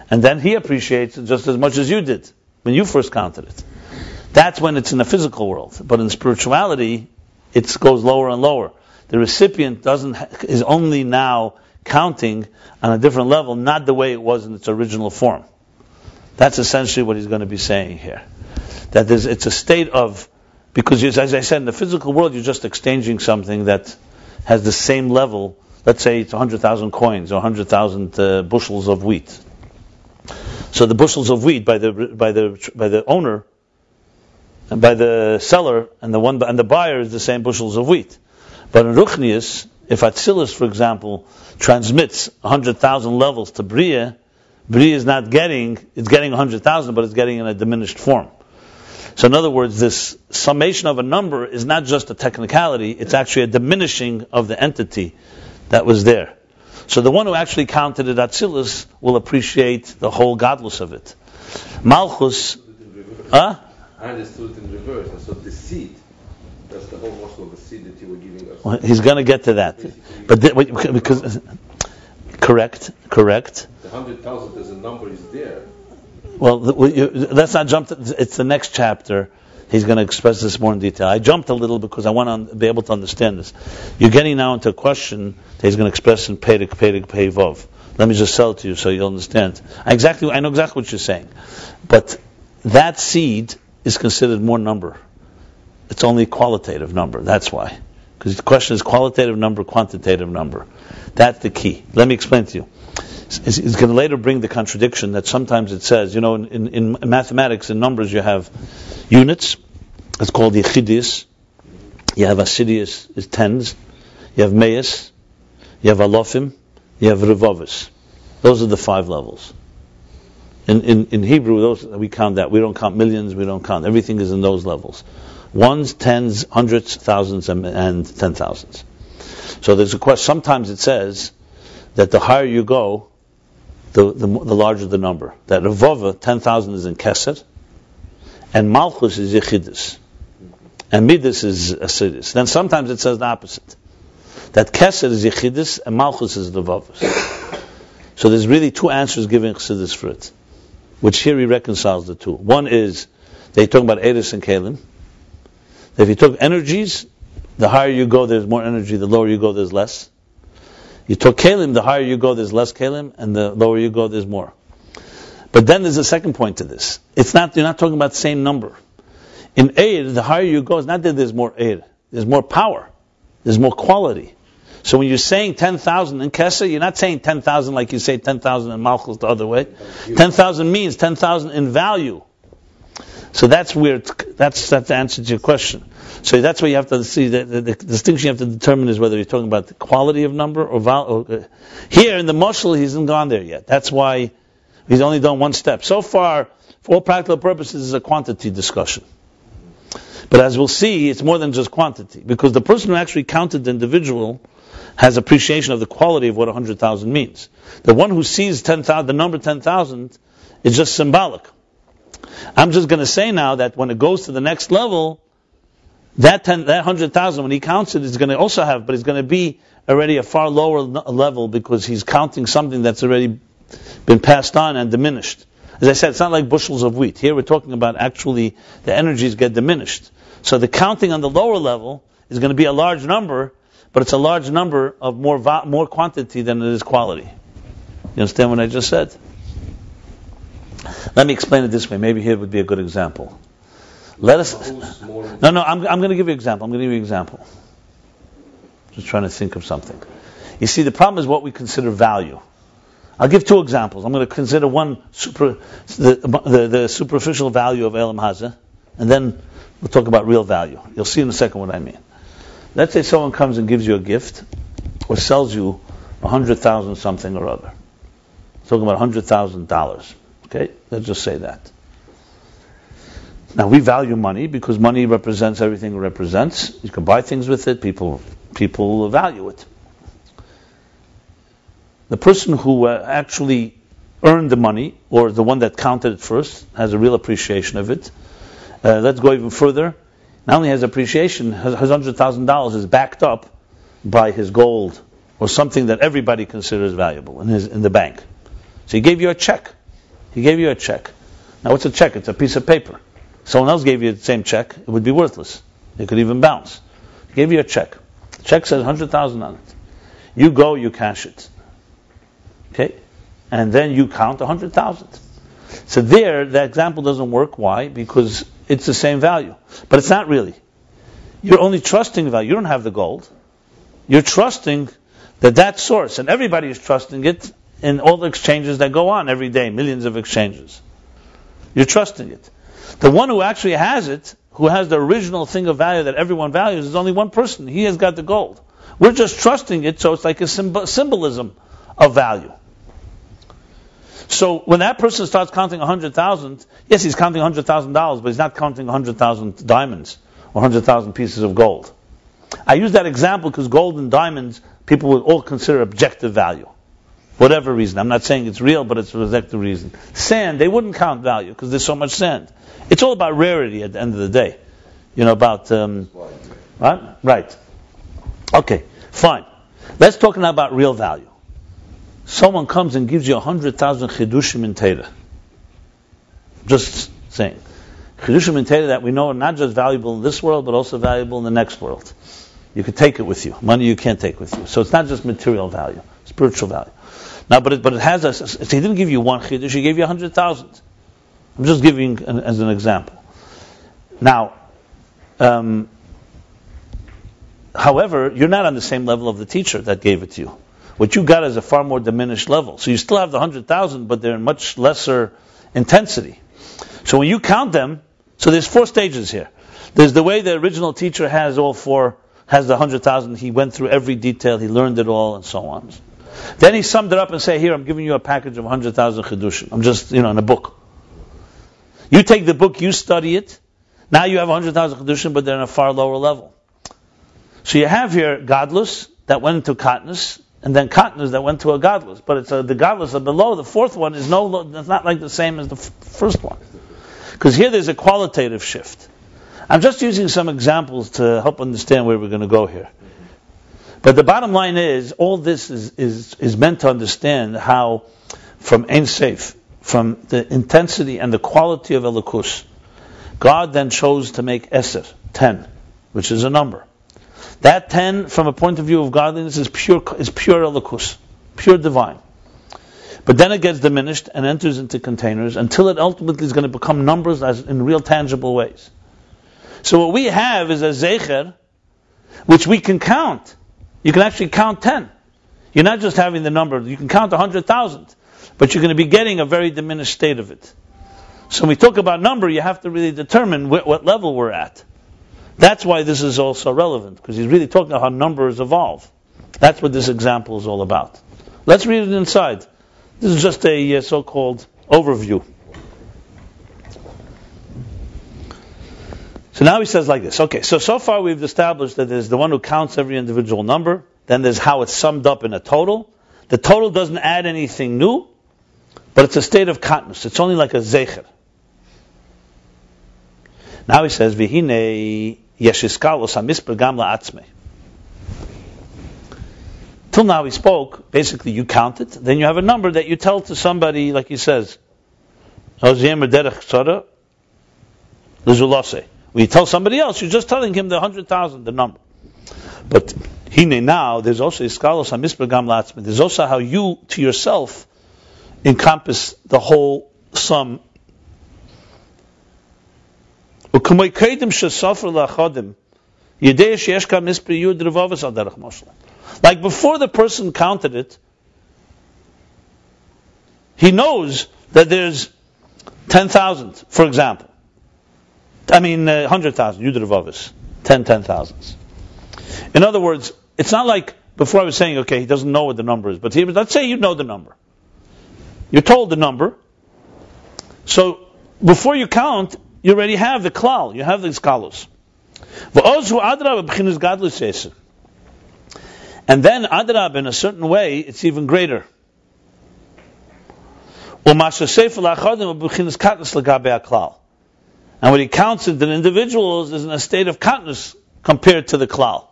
And then he appreciates it just as much as you did when you first counted it. That's when it's in the physical world. But in spirituality, it goes lower and lower. The recipient doesn't is only now counting on a different level, not the way it was in its original form. That's essentially what he's going to be saying here. That it's a state of, because as I said, in the physical world, you're just exchanging something that has the same level. Let's say it's 100,000 coins or 100,000 uh, bushels of wheat. So the bushels of wheat by the by the by the owner, by the seller, and the one and the buyer is the same bushels of wheat. But in Ruchnius, if Atzilus, for example, transmits 100,000 levels to Bria, Bria is not getting, it's getting 100,000, but it's getting in a diminished form. So in other words, this summation of a number is not just a technicality, it's actually a diminishing of the entity that was there. So the one who actually counted it Atzilus will appreciate the whole gadlus of it. Malchus, huh? I understood it in reverse. I saw the seed. That's the whole muscle of the seed that you were giving us. Well, he's going to get to that. But because correct, correct. The hundred thousand as a number is there. Well, let's not jump. To, it's the next chapter. He's going to express this more in detail. I jumped a little because I want to be able to understand this. You're getting now into a question that he's going to express in Pedig, Pedig, Pevov. Let me just sell it to you so you'll understand. I exactly, I know exactly what you're saying, but that seed is considered more number. It's only a qualitative number. That's why. Because the question is qualitative number, quantitative number. That's the key. Let me explain to you. It's, going to later bring the contradiction that sometimes it says, you know, in, in, in mathematics, in numbers, you have units. It's called yechidis. You have asidius, is tens. You have meis. You have alofim. You have revovis. Those are the five levels. In, in, in Hebrew, those we count that. We don't count millions. We don't count. Everything is in those levels ones, tens, hundreds, thousands, and, and ten thousands. So there's a question. Sometimes it says that the higher you go, the, the, the larger the number. That Revova, 10,000 is in Keser, and Malchus is Yechidus, and Midas is Asidus. Then sometimes it says the opposite. That Keser is Yechidus, and Malchus is Revovus. So there's really two answers giving Chassidus for it, which here he reconciles the two. One is, they talk about Eris and Kalim, if you took energies, the higher you go, there's more energy. The lower you go, there's less. You took kalim, the higher you go, there's less kalim, and the lower you go, there's more. But then there's a second point to this. It's not you're not talking about the same number. In air, the higher you go, it's not that there's more air. There's more power. There's more quality. So when you're saying 10,000 in Kesser, you're not saying 10,000 like you say 10,000 in Malchus the other way. 10,000 means 10,000 in value. So that's where that's that's the answer to your question. So that's where you have to see the, the, the, distinction you have to determine is whether you're talking about the quality of number or value. Uh, here in the mushal, he hasn't gone there yet. That's why he's only done one step. So far, for all practical purposes, it's a quantity discussion. But as we'll see, it's more than just quantity because the person who actually counted the individual has appreciation of the quality of what 100,000 means. The one who sees 10,000, the number 10,000, is just symbolic. I'm just going to say now that when it goes to the next level, that 10, that 100,000, when he counts it, is going to also have, but it's going to be already a far lower level because he's counting something that's already been passed on and diminished. As I said, it's not like bushels of wheat. Here we're talking about actually the energies get diminished. So the counting on the lower level is going to be a large number, but it's a large number of more more quantity than it is quality. You understand what I just said? Let me explain it this way. Maybe here would be a good example. Let us. No, no. I'm, I'm going to give you an example. I'm going to give you an example. Just trying to think of something. You see, the problem is what we consider value. I'll give two examples. I'm going to consider one super, the, the, the superficial value of Elam Haza, and then we'll talk about real value. You'll see in a second what I mean. Let's say someone comes and gives you a gift, or sells you a hundred thousand something or other. Talking about a hundred thousand dollars. Okay, let's just say that. Now we value money because money represents everything it represents. You can buy things with it. People people value it. The person who uh, actually earned the money, or the one that counted it first, has a real appreciation of it. Uh, let's go even further. Not only has appreciation, his hundred thousand dollars is backed up by his gold or something that everybody considers valuable in his in the bank. So he gave you a check. He gave you a check. Now what's a check? It's a piece of paper. Someone else gave you the same check, it would be worthless. It could even bounce. He gave you a check. The check says 100,000 on it. You go, you cash it. Okay? And then you count 100,000. So there, that example doesn't work. Why? Because it's the same value. But it's not really. You're only trusting value. You don't have the gold. You're trusting that that source, and everybody is trusting it in all the exchanges that go on every day, millions of exchanges. You're trusting it. The one who actually has it, who has the original thing of value that everyone values, is only one person. He has got the gold. We're just trusting it, so it's like a symbolism of value. So when that person starts counting 100,000, yes, he's counting $100,000, but he's not counting 100,000 diamonds or 100,000 pieces of gold. I use that example because gold and diamonds, people would all consider objective value. Whatever reason. I'm not saying it's real, but it's for objective reason. Sand, they wouldn't count value because there's so much sand. It's all about rarity at the end of the day. You know, about, um, right? Right. Okay, fine. Let's talk now about real value someone comes and gives you a hundred thousand chidushim in Torah. Just saying. Chidushim in Torah that we know are not just valuable in this world, but also valuable in the next world. You could take it with you. Money you can't take with you. So it's not just material value, spiritual value. Now, but it, but it has a, so he didn't give you one chidush, he gave you a hundred thousand. I'm just giving an, as an example. Now, um, however, you're not on the same level of the teacher that gave it to you. What you got is a far more diminished level. So you still have the 100,000, but they're in much lesser intensity. So when you count them, so there's four stages here. There's the way the original teacher has all four, has the 100,000, he went through every detail, he learned it all, and so on. Then he summed it up and said, here, I'm giving you a package of 100,000 chidushim. I'm just, you know, in a book. You take the book, you study it, now you have 100,000 chidushim, but they're in a far lower level. So you have here gadlus that went into katnus, and then katnas that went to a gadlus. But it's a, the gadlus are below. The fourth one is no, it's not like the same as the f- first one. Because here there's a qualitative shift. I'm just using some examples to help understand where we're going to go here. But the bottom line is, all this is, is, is meant to understand how, from Ein Sof, from the intensity and the quality of Elokus, God then chose to make Eser, 10, which is a number. That ten, from a point of view of godliness, is pure is pure Elokus, pure divine. But then it gets diminished and enters into containers until it ultimately is going to become numbers as in real tangible ways. So what we have is a zecher, which we can count. You can actually count ten. You're not just having the number. You can count a hundred thousand, but you're going to be getting a very diminished state of it. So when we talk about number, you have to really determine wh- what level we're at. That's why this is also relevant, because he's really talking about how numbers evolve. That's what this example is all about. Let's read it inside. This is just a uh, so-called overview. So now he says like this. Okay, so so far we've established that there's the one who counts every individual number. Then there's how it's summed up in a total. The total doesn't add anything new, but it's a state of katnus. It's only like a zecher. Now he says, "Vihine Yeshiskalos. Till now he spoke, basically you count it, then you have a number that you tell to somebody, like he says, when you tell somebody else, you're just telling him the 100,000, the number. But hine now, there's also iskalos hamisper gam. There's also how you, to yourself, encompass the whole sum like before the person counted it, he knows that there's 10,000, for example. I mean, uh, 100,000, Yudrevavas, 10 10,000s. In other words, it's not like before I was saying, okay, he doesn't know what the number is, but let's say you know the number. You're told the number. So before you count, you already have the klal, you have the skalos. V'ozu adrab b'chinas gadlus yeser. And then adrab, in a certain way, it's even greater. And when he counts the individuals is in a state of katnus compared to the klal.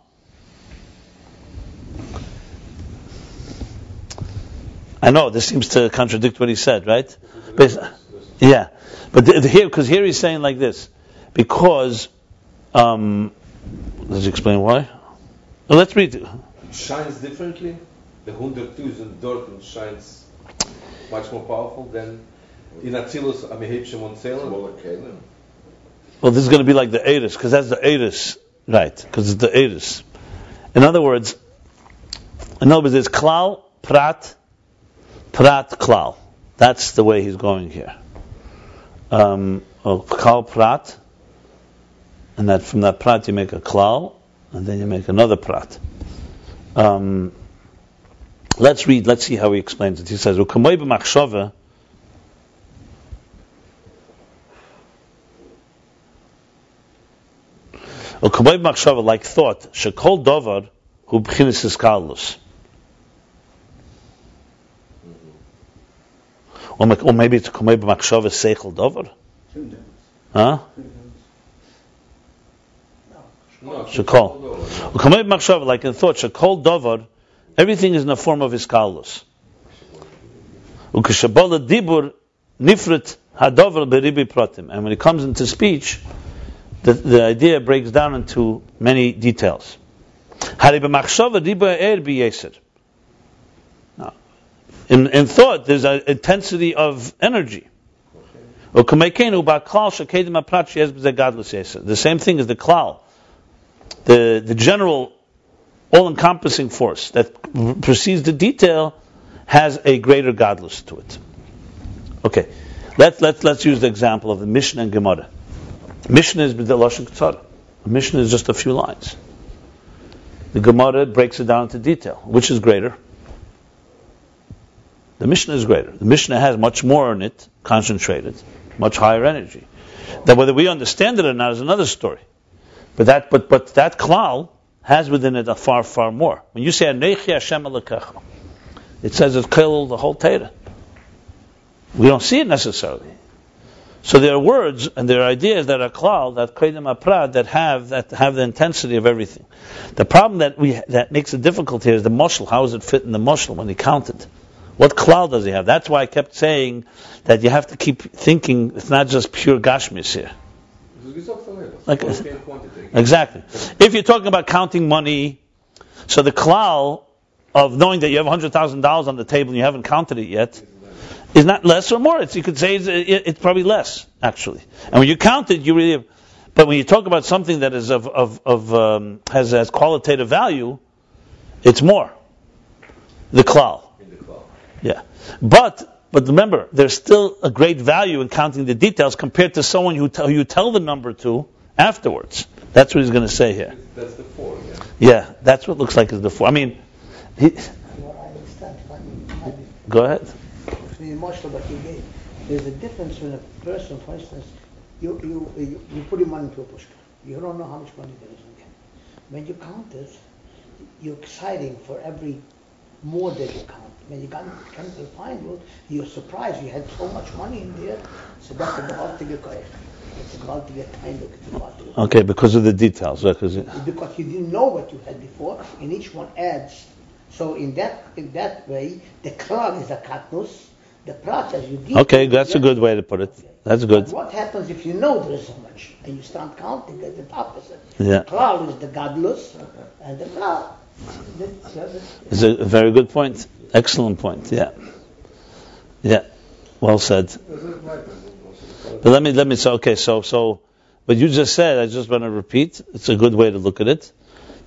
I know this seems to contradict what he said, right? Yeah, but the, the, here, because here he's saying like this, because um, let's explain why. Well, let's read. it. shines differently. The 100,000 Dortmund shines much more powerful than in Atzilus Ameheb Shemon Tzelem. Well, this is going to be like the Eris, because that's the Eris, right? Because it's the Eris. In other words, in other words, it's klal, prat, prat, klal. That's the way he's going here. Um, klal, prat, and that from that prat you make a klal, and then you make another prat. Um, let's read. Let's see how he explains it. He says, "Ukamoy b'machshava." Ukamoy like thought, shekol dovar hu b'chinis iskalus. Or ma- or maybe it's ukamoy b'machshava seichel dovar. Huh? No, Shekol. Ukamoy like in thought, shekol dovar, everything is in the form of iskalus. Ukeshabola dibur nifrit hadover beribi pratim. And when it comes into speech, the, the idea breaks down into many details. Hari b'machshava dibur er b'yeser. In, in thought, there's an intensity of energy. The same thing as the klal. The, the general all-encompassing force that precedes the detail has a greater gadlus to it. Okay, let's let's let's use the example of the Mishnah and Gemara. Mishnah is the lashon ktsara. A Mishnah is just a few lines. The Gemara breaks it down into detail. Which is greater? The Mishnah is greater. The Mishnah has much more in it, concentrated, much higher energy. That whether we understand it or not is another story. But that but but that klal has within it a far far more. When you say Anechi Hashem Elokecha, it says it's killed the whole Torah. We don't see it necessarily. So there are words and there are ideas that are klal, that kodim aprad, that have that have the intensity of everything. The problem that we that makes it difficult here is the moshel. How does it fit in the moshel when he counted? What klal does he have? That's why I kept saying that you have to keep thinking. It's not just pure gashmis here. Like- Exactly. If you're talking about counting money, so the klal of knowing that you have hundred thousand dollars on the table and you haven't counted it yet is not less or more. It's, you could say it's, it's probably less actually. And when you count it, you really. Have, but when you talk about something that is of of, of um, has has qualitative value, it's more. The klal. In the klal. Yeah. But but remember, there's still a great value in counting the details compared to someone who, tell, who you tell the number to afterwards. That's what he's going to say here. That's the four, yeah. Yeah, that's what looks like is the four. I mean, he, What I understand, funny, maybe go ahead. the emotional that you gave, there's a difference when a person, for instance, you, you, you, you put your money into a pushka. You don't know how much money there is in there. When you count it, you're exciting for every more that you count. When you come, come to the final, you're surprised you had so much money in there. So that's the gewaltige Koyach. It's a gewaltige Eindruck. It's a gewaltige- Okay, because of the details. Because it- because you didn't know what you had before, and each one adds. So in that in that way, the klal is a katnus, the as you deal okay, that's a good way to put it. That's But good. what happens if you know there is so much and you start counting? It's the opposite. Yeah. Klal is the gadlus, and the klal. It's a very good point. Excellent point. Yeah. Yeah. Well said. But let me let me say okay. So so, but you just said I just want to repeat. It's a good way to look at it.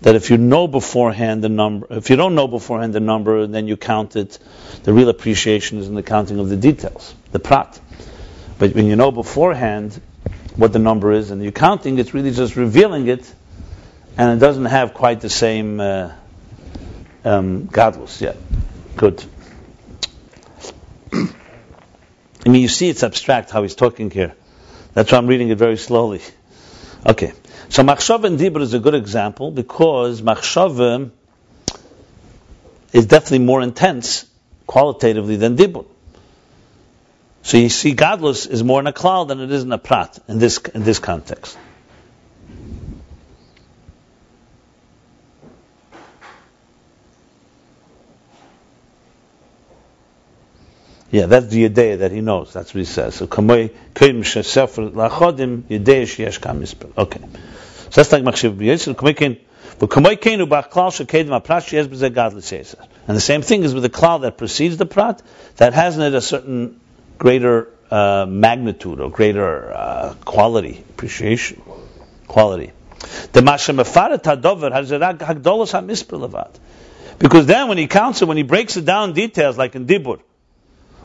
That if you know beforehand the number, if you don't know beforehand the number, and then you count it, the real appreciation is in the counting of the details, the prat. But when you know beforehand what the number is and you're counting, it's really just revealing it, and it doesn't have quite the same uh, um, gadlus yet. Good. I mean, you see, it's abstract how he's talking here. That's why I'm reading it very slowly. Okay. So Machshava and Dibur is a good example because Machshava is definitely more intense qualitatively than Dibur. So you see, Gadlus is more in a klal than it is in a prat in this in this context. Yeah, that's the idea that he knows. That's what he says. So kamei kaim shesefer lachodim yidei sheyesh kam mispel. Okay. So that's like machshiv b'yisrael. Kamei kain v'kamei kain ubachklal shekedim aprat sheyes b'zeh gadl sheyeser. And the same thing is with the klal that precedes the prat, that has in it a certain greater uh, magnitude or greater uh, quality, appreciation, quality. Because then when he counts it, when he breaks it down in details, like in Dibur,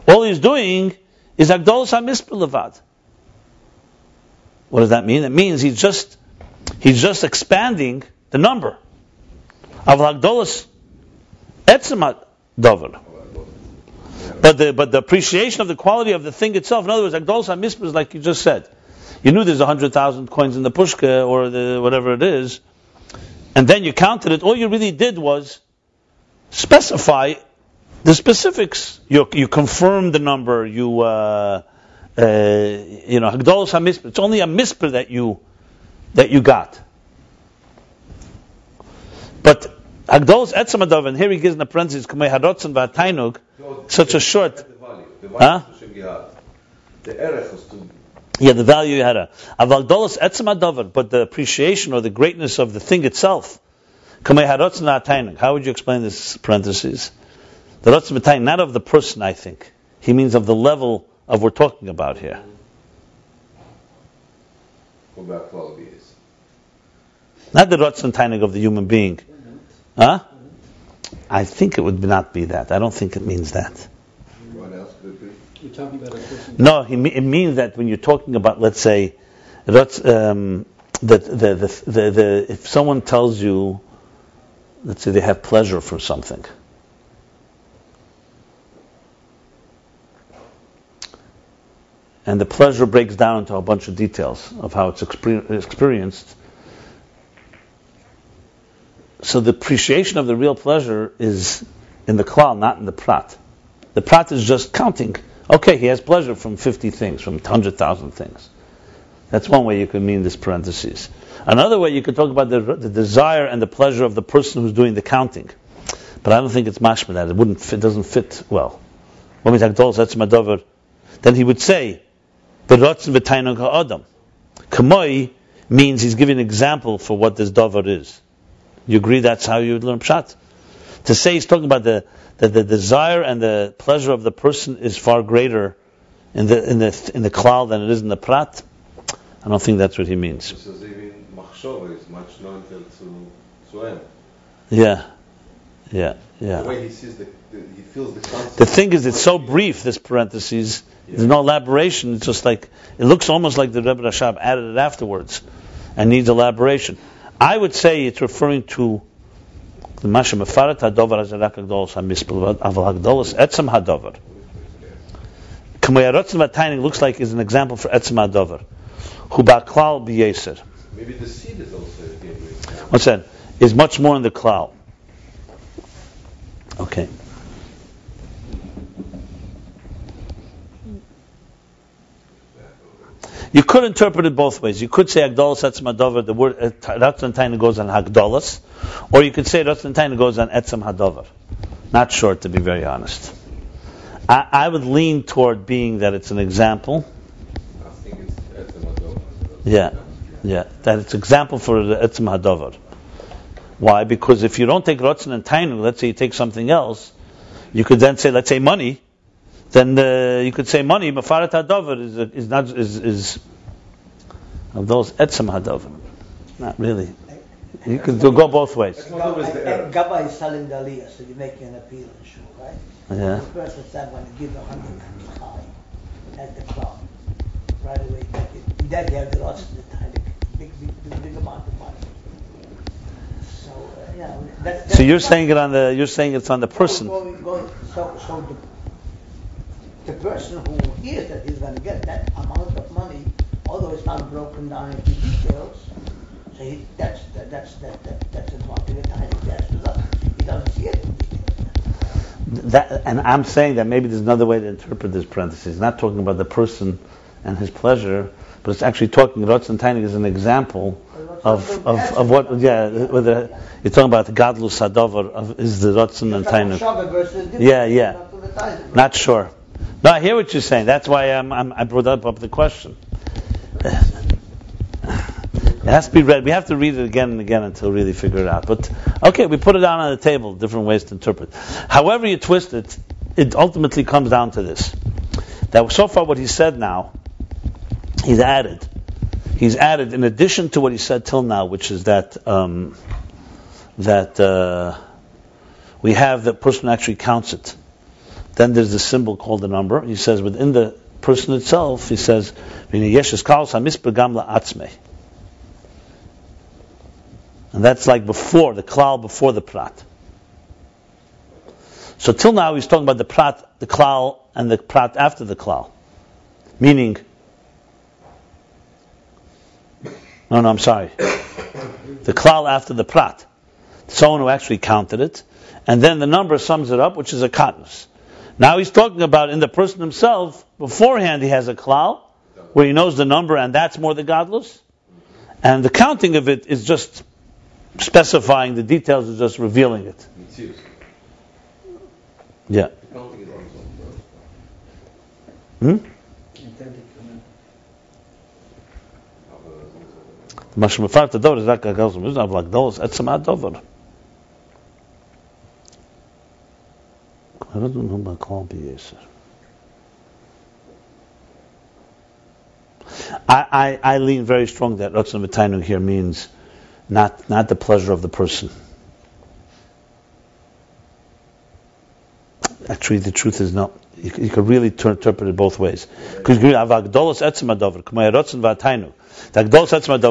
all he's doing is Agdolos HaMispel What does that mean? It means he's just he's just expanding the number of Agdolos Etzemat Dover. But the but the appreciation of the quality of the thing itself, in other words, Agdolos HaMispel is like you just said. You knew there's hundred thousand coins in the pushka or the whatever it is, and then you counted it. All you really did was specify the specifics. You, you confirm the number. You uh, uh, you know Hagdolos HaMisper. It's only a misper that you that you got. But Hagdolos Etzamadav, and here he gives in the parentheses Kamei Harotzen VaTainug, such a short. The value, the Huh? The erech was to Yeah, the value you had. a- Avagdolos Etzamadav, but the appreciation or the greatness of the thing itself. Kamei Harotzen VaTainug. How would you explain this parentheses? The Ratzim B'tayin, not of the person, I think. He means of the level of we're talking about here. what about quality is. Not the Ratzim Tainig of the human being. Huh? I think it would not be that. I don't think it means that. What else could it be? You're talking about a person. No, he, it means that when you're talking about, let's say, Ratz, um, that the, the, the, the, if someone tells you, let's say they have pleasure for something, and the pleasure breaks down into a bunch of details of how it's experienced. So the appreciation of the real pleasure is in the klal, not in the prat. The prat is just counting. Okay, he has pleasure from 50 things, from 100,000 things. That's one way you could mean this parentheses. Another way you could talk about the, the desire and the pleasure of the person who's doing the counting. But I don't think it's mashma that. It wouldn't fit, doesn't fit well. When we talk that's madover. Then he would say, "Berotzen v'tainug ha'adam." Kamoi means he's giving an example for what this davar is. You agree that's how you would learn pshat? To say he's talking about the, the, the desire and the pleasure of the person is far greater in the in the in the klal than it is in the prat. I don't think that's what he means. He says even machshava is much to to him. Yeah, yeah, The way he sees the, the he feels the concept. The thing is, it's so brief. This parentheses. There's no elaboration. It's just like it looks almost like the Rebbe Rashab added it afterwards, and needs elaboration. I would say it's referring to the Masha Mefaret Hadover Hazarak Hagdolos Hamispel Aval Hagdolos Etzem Hadover. Kamayarotzim Vataining looks like is an example for Etzem Hadover. Hu Baklal B'Yeser. Maybe the seed is also. What's that? Is much more in the klal. Okay. You could interpret it both ways. You could say Agdolas Etzem Hadover, the word uh, Ratzon Taina goes on Hagdolas, or you could say Ratzon Taina goes on Etzem Hadover. Not sure, to be very honest. I, I would lean toward being that it's an example. I think it's at the Yeah. Yeah, that it's example for the Etzem Hadover. Why? Because if you don't take Ratzon and Tainu, let's say you take something else, you could then say, let's say money, then uh, you could say money, Mafarat Hadover is, is not, is, is of those Etzem Hadover. Not really. You could do, go both ways. That's not always the error. Gabba is selling the aliyah, so you make an appeal and show, right? Yeah. The person said when you give a hundred high at the club, right away, you make it. Then you have the lots of the time, big, big, big, big amount of money. So, uh, yeah. That, So you're saying it on the, you're saying it's on the person. Going, going, so, so the, the person who hears that he's going to get that amount of money although it's not broken down into details. So he, that's that, that's that, that that's advantage of. He doesn't see it. That, and I'm saying that maybe there's another way to interpret this parenthesis. It's not talking about the person and his pleasure, but it's actually talking Rotz and Tainig as an example of, of, of what, yeah, whether you're talking about the Gadlus Hadover of is the Rotzen and Tainig. Yeah, yeah. not to the Tainig. Not sure. No, I hear what you're saying. That's why I'm, I'm, I brought up, up the question. It has to be read. We have to read it again and again until we really figure it out. But okay, we put it down on the table, different ways to interpret. However you twist it, it ultimately comes down to this. That so far what he said now, he's added. He's added in addition to what he said till now, which is that um, that uh, we have the person actually counts it. Then there's the symbol called the number. He says within the person itself, he says. And that's like before, the klal before the prat. So till now he's talking about the prat, the klal, and the prat after the klal. Meaning, no, no, I'm sorry. The klal after the prat. Someone who actually counted it. And then the number sums it up, which is a katnus. Now he's talking about in the person himself, beforehand he has a klal, where he knows the number, and that's more the gadlus. And the counting of it is just specifying the details, is just revealing it. Yeah. Hmm? זה רק אבל הגדול זה עצם הדובר. I, I, I lean very strong that Ratzon V'tainu here means not, not the pleasure of the person. Actually, the truth is no. You, you could really tur- interpret it both ways. Because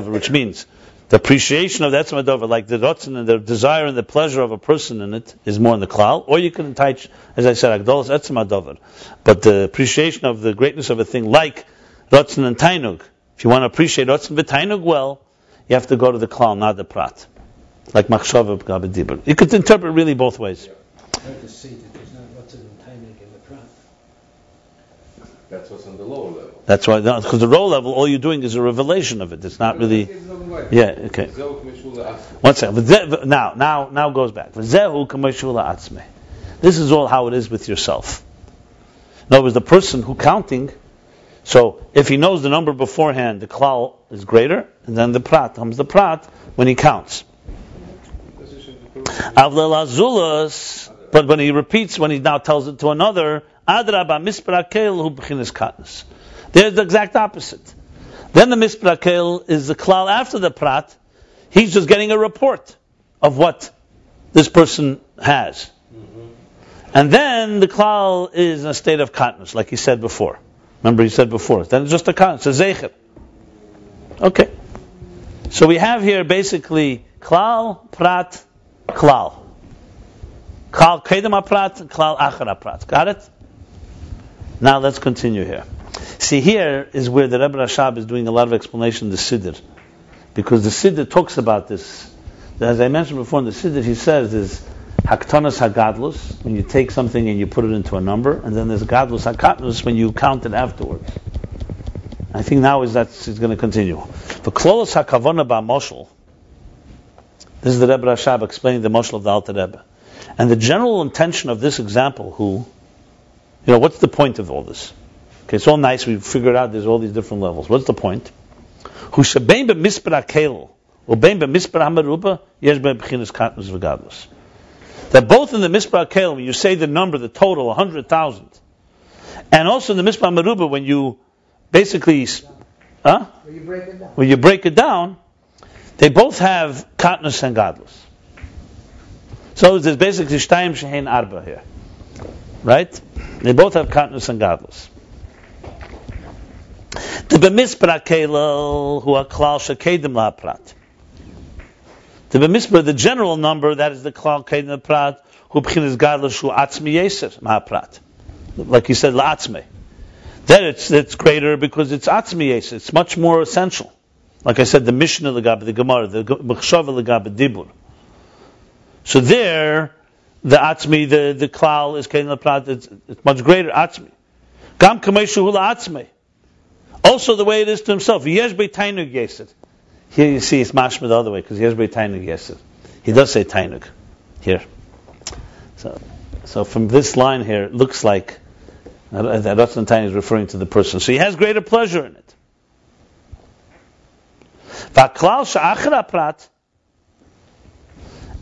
which means the appreciation of the Etzem Adover, like the Rotzen and the desire and the pleasure of a person in it, is more in the klal. Or you can touch, as I said, Agdolos Etzem Adover. But the appreciation of the greatness of a thing, like Rotzen and Tainug. If you want to appreciate Rotzen and Tainug well, you have to go to the klal, not the prat. Like Machshava Gabedibur. You could interpret really both ways. hard to see that there's not lots of in the front. That's what's on the lower level. That's why, because the row level, all you're doing is a revelation of it. It's not really. Yeah, okay. Zeu k'meshula atzma. One second. Now, now, now goes back. V'zehu k'meshula atzmei. This is all how it is with yourself. In other words, the person who counting, so if he knows the number beforehand, the klal is greater, and then the prat comes the prat when he counts. But when he repeats, when he now tells it to another, adraba misprakel hu b'chinas katnas. There's the exact opposite. Then the misprakel is the klal after the prat. He's just getting a report of what this person has. Mm-hmm. And then the klal is in a state of katnus, like he said before. Remember he said before. Then it's just a katnus, a zecher. Okay. So we have here basically klal, prat, klal. Klal kedem prat, klal achar prat. Got it? Now let's continue here. See, here is where the Rebbe Rashab is doing a lot of explanation in the Siddur. Because the Siddur talks about this. As I mentioned before in the Siddur, he says is Haktanas Hagadlus, when you take something and you put it into a number, and then there's Gadlus Hakatnus when you count it afterwards. I think now is that's it's going to continue. The Klolos Hakavona Moshel. This is the Rebbe Rashab explaining the Moshel of the Alter Rebbe. And the general intention of this example, who, you know, what's the point of all this? Okay, it's all nice. We figured out there's all these different levels. What's the point? Who shebein b'mispera kel, or bein b'mispera hamaruba, yesh b'chinas katnus v'gadlus. That both in the mispera kel, when you say the number, the total, 100,000, and also in the mispera hamaruba, when you basically, huh? When you break it down. when you break it down, they both have katnus and gadlus. So there's basically shtayim shehein arba here, right? They both have katnus and gadlus. The b'mispra kelel who are klal shekedim la'prat. The b'mispra, the general number, that is the klal kedim la'prat, who b'chinas gadlus shu atzmi yeser ma'prat. Like you said, la'atzmi. Then it's it's greater because it's atzmi yes. It's much more essential. Like I said, the Mishnah legab, the Gemara, the Mechshava legab, the dibur. So there, the atzmi, the the klal is kein prat. It's, it's much greater atzmi. Gam kameshu hula atzmi. Also the way it is to himself. Here you see it's mashma the other way because yesh beitainug yesid. He does say tainug here. So, so from this line here, it looks like that Ratzon Tainug is referring to the person. So he has greater pleasure in it.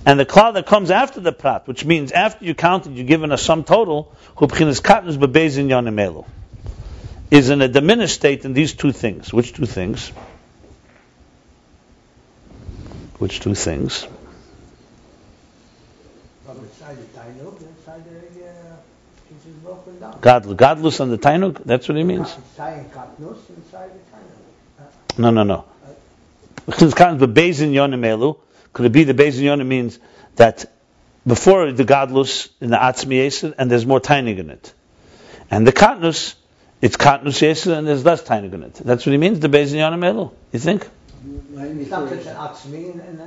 And the klal that comes after the prat, which means after you counted, you're given a sum total, bebezin is in a diminished state in these two things. Which two things? Which two things? Gadlus, Gadlus and the Tainug, that's what he means? No, no, no. Could it be the Bezin Yonim means that before the Gadlus in the Atzmi and there's more Tainug in it. And the Katnus, it's Katnus Yesir, and there's less Tainug in it. That's what he means, the Bezin Yonim Elu, you think? It's not and,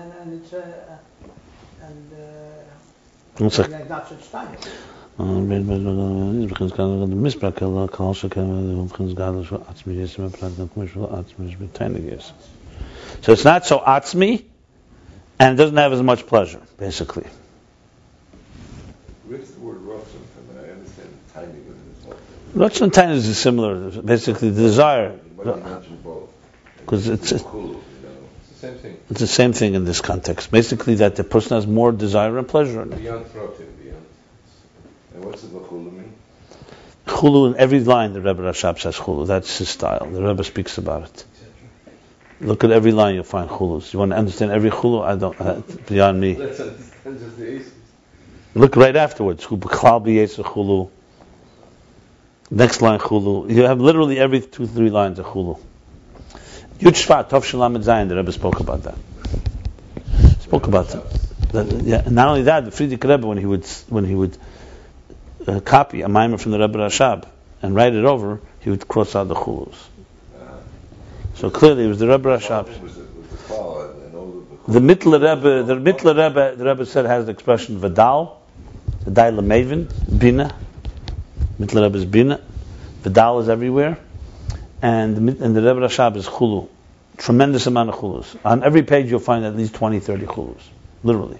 it's. So it's not so atzmi, and it doesn't have as much pleasure, basically. Where's the word Russian from? I understand timing And Tainus is similar, basically the desire, But you mentioned because it's Hulu, you know. It's the same thing. it's the same thing in this context. Basically, that the person has more desire and pleasure in it. Beyond throating, beyond. And what's the mean? Chulu in every line, the Rebbe Rashab says chulu. That's his style. The Rebbe speaks about it. Look at every line, you'll find chulus. You want to understand every chulu? I don't. Uh, beyond me. Let's understand just the. Look right afterwards. B'klal b'yetzer chulu. Next line chulu. You have literally every two, three lines of chulu. Yud Shvat, Tov Shalom Zayin. The Rebbe spoke about that. Spoke about that. yeah. And not only that, the Frierdiker Rebbe, when he would when he would uh, copy a mimer from the Rebbe Rashab and write it over, he would cross out the chulus. So clearly, it was the Rebbe Rashab. Was it, was the fall and, and all of the The Mittler Rebbe, the Mittler Rebbe, the Rebbe said has the expression Vidal, Vidal Lemavin, Bina. Mittler Rebbe is Bina. Vidal is everywhere. And, the Mit- and the Rebbe Rashab is Chulu. Tremendous amount of Chulus. On every page you'll find at least 20, 30 Chulus. Literally.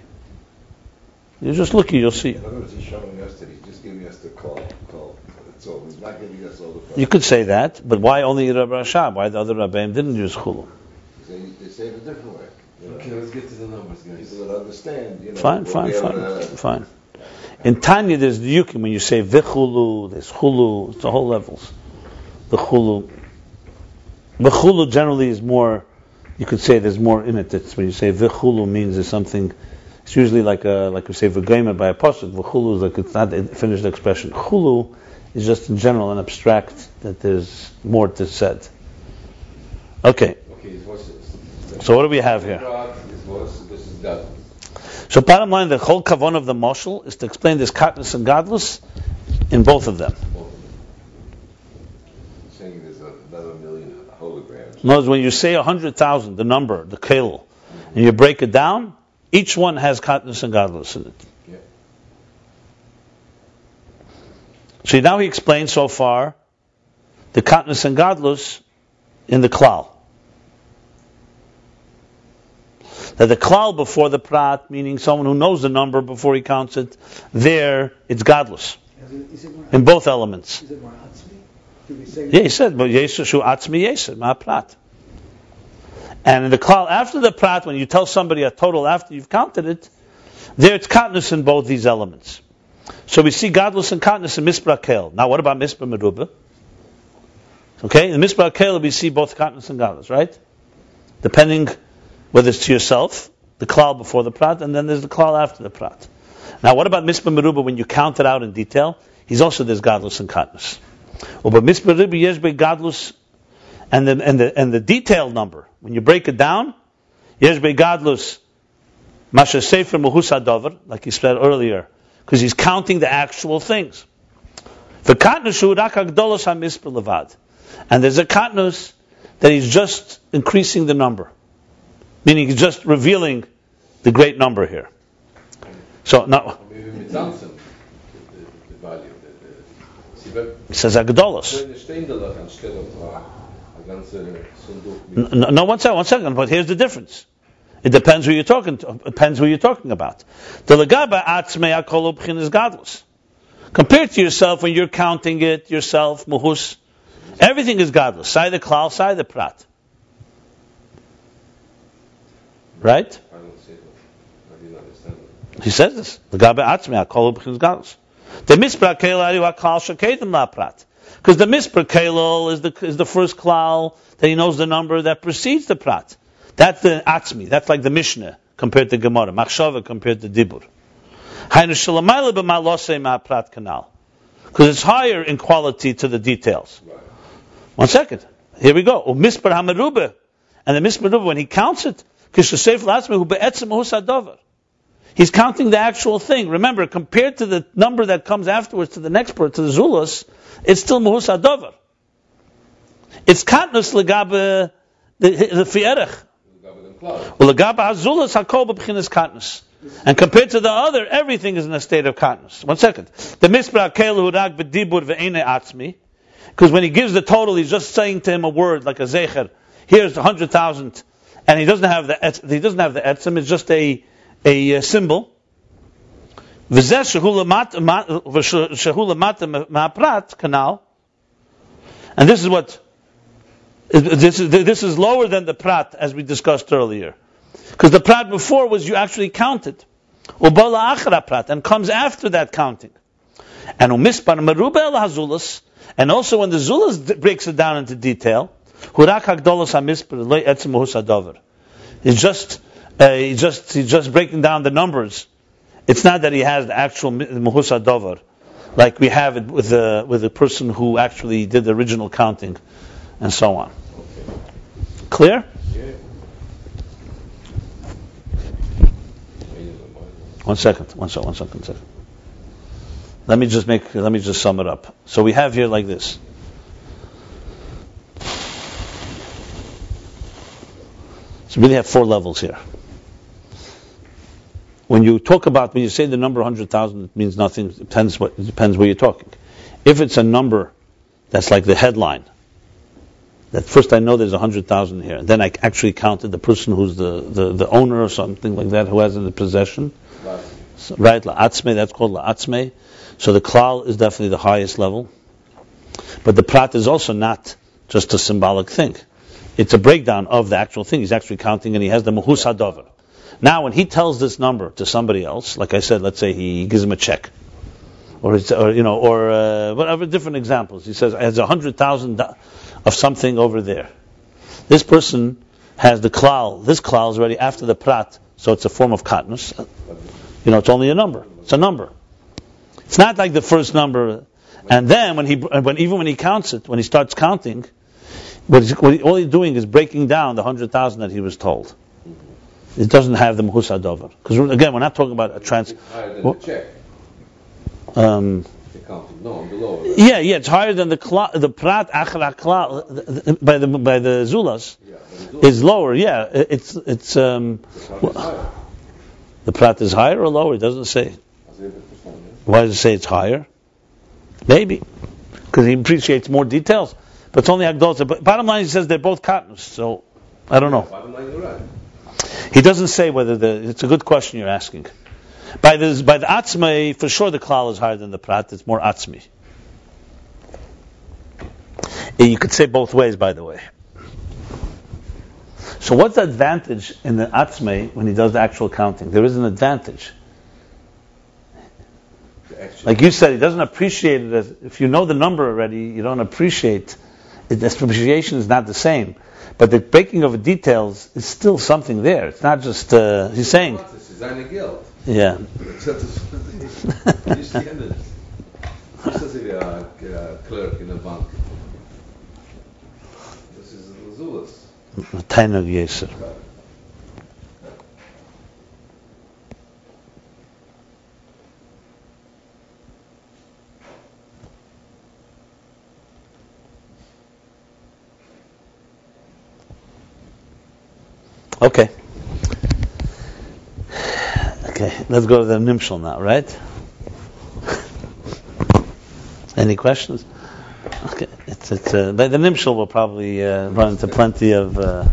You just look, you'll see. In other words, he's showing us that he's just giving us the call. call. That's all. He's not giving us all the You could say that, but why only Rebbe Rashab? Why the other Rebbeim didn't use Chulu? They, they say it a different way. You know? Okay, let's get to the numbers, guys. People that understand, you know. Fine, fine, fine, to- fine. In Tanya, there's the yukim. When you say vichulu, there's chulu. It's the whole levels. The chulu. The chulu generally is more. You could say there's more in it. That's when you say vichulu means there's something. It's usually like a like we say v'gema by a pasuk. V'chulu is like it's not a finished expression. Chulu is just in general and abstract that there's more to said. Okay, Okay, so what do we have here? So bottom line, the whole kavon of the moshel is to explain this katnus and godless in both of them. both of them. Saying there's another million holograms. Words, when you say 100,000, the number, the kale, and you break it down, each one has katnus and godless in it. Yeah. So now he explained so far the katnus and godless in the klal. That the klal before the prat, meaning someone who knows the number before he counts it, there it's godless it, it in both elements. is it more atzmi? Do we say Yeah, he said, but Yesu shu atzmi yeser, ma prat. And in the klal after the prat, when you tell somebody a total after you've counted it, there it's katnus in both these elements. So we see godless and katnus in mispra kel. Now what about mispra meruba? Okay, in mispra kel we see both katnus and godless, right? Depending whether it's to yourself, the klal before the prat, and then there's the klal after the prat. Now what about mispra meruba when you count it out in detail? He's also there's godless and katnus. Well, but mispra ribi yesh be godless, and the and the and the detailed number when you break it down, yesh be godless, masha sefer muhus hadover, like he said earlier, because he's counting the actual things. The katnus levad. And there's a katnus that he's just increasing the number. Meaning he's just revealing the great number here. So now, he says agdolos. eine Steindelach anstelle of a, a ganze Sunduk mit No, no, one second, one second. But here's the difference. It depends who you're talking to. It depends who you're talking about. The legaba atzmei Akolobchin is godless. Compared to yourself, when you're counting it yourself, muhus, everything is godless. Say the klal, say the prat. Right? I don't see that. I didn't understand that. He says this. Legaba atzmei akol ubchin is godless. The mispra kelari akal shakedim la prat. Because the mispra kelal is the is the first klal that he knows the number that precedes the prat. That's the atzmi. That's like the Mishnah compared to Gemara. Machshava compared to Dibur. Hainu shalamayla b'malosei ma prat kanal. Because it's higher in quality to the details. Right. One second. Here we go. And the mispar when he counts it, He's counting the actual thing. Remember, compared to the number that comes afterwards to the next part, to the Zulus, it's still Muhus Adover. It's Katnus Legabe the, Fierech. Well, Legabe Hazulus Hakol B'Bchinas Katnus. And compared to the other, everything is in a state of Katnus. One second. The Mispra Kelu Rag B'Dibur Ve'ene Atzmi. Because when he gives the total, he's just saying to him a word like a Zecher. Here's a hundred thousand. And he doesn't have the, he doesn't have the etzim, it's just a, a uh, symbol. Canal. And this is what this is this is lower than the prat as we discussed earlier, because the prat before was you actually counted, ubala achra prat, and comes after that counting, and umispar meruba el hazulas, and also when the zulas breaks it down into detail, hurak loy etzim. It's just uh, he's just he's just breaking down the numbers. It's not that he has the actual muhusa dover, like we have it with the with the person who actually did the original counting, and so on. Clear? Yeah. One second. One second. One second. One second. Let me just make. Let me just sum it up. So we have here like this. So we really have four levels here. When you talk about when you say the number hundred thousand, it means nothing. It depends what it depends where you're talking. If it's a number that's like the headline, that first I know there's a hundred thousand here, and then I actually counted the person who's the, the, the owner or something like that who has it in the possession. Last. So, right, la'atzme, that's called la'atzme. So the klal is definitely the highest level. But the prat is also not just a symbolic thing. It's a breakdown of the actual thing. He's actually counting and he has the muhus hadover. Now, when he tells this number to somebody else, like I said, let's say he gives him a check, or, it's, or you know, or uh, whatever different examples. He says, "Has a hundred thousand of something over there." This person has the klal. This klal is already after the prat, so it's a form of katnus. You know, it's only a number. It's a number. It's not like the first number. And then when he, when even when he counts it, when he starts counting, what he's, what he, all he's doing is breaking down the hundred thousand that he was told. It doesn't have the muhus dover. Because again, we're not talking about a trans. It's higher than What? the check. Um, The counting. No, below. right? yeah, yeah, it's higher than the kla, the prat achra kla the- the- by the by the zulas Yeah, it's is lower. Yeah, it- it's it's um, the higher. the prat is higher or lower. It doesn't say. Als je het verstaan, ja. Why does it say it's higher? Maybe. Because he appreciates more details. But it's only Agdolza. But bottom line, he says they're both katnus. So, I don't know. Bottom line, you're right. He doesn't say whether the, it's a good question you're asking. By the, by the atzmei, for sure the klal is higher than the prat. It's more atzmi. And eh, you could say both ways, by the way. So what's the advantage in the atzmei when he does the actual counting? There is an advantage. Like you said, he doesn't appreciate it as if you know the number already, you don't appreciate. The appreciation is not the same. But the breaking of the details is still something there. It's not just uh, he's saying, Das ist seine Geld. yeah. Das ist nicht die Ende. Nicht, dass er ein Clerk in der Bank. Ist sowas. Tainug Yeser. Okay. Okay, let's go to the Nimshal now, right? Any questions? Okay, it's, it's, uh, the the Nimshal will probably uh, run into plenty of. Uh,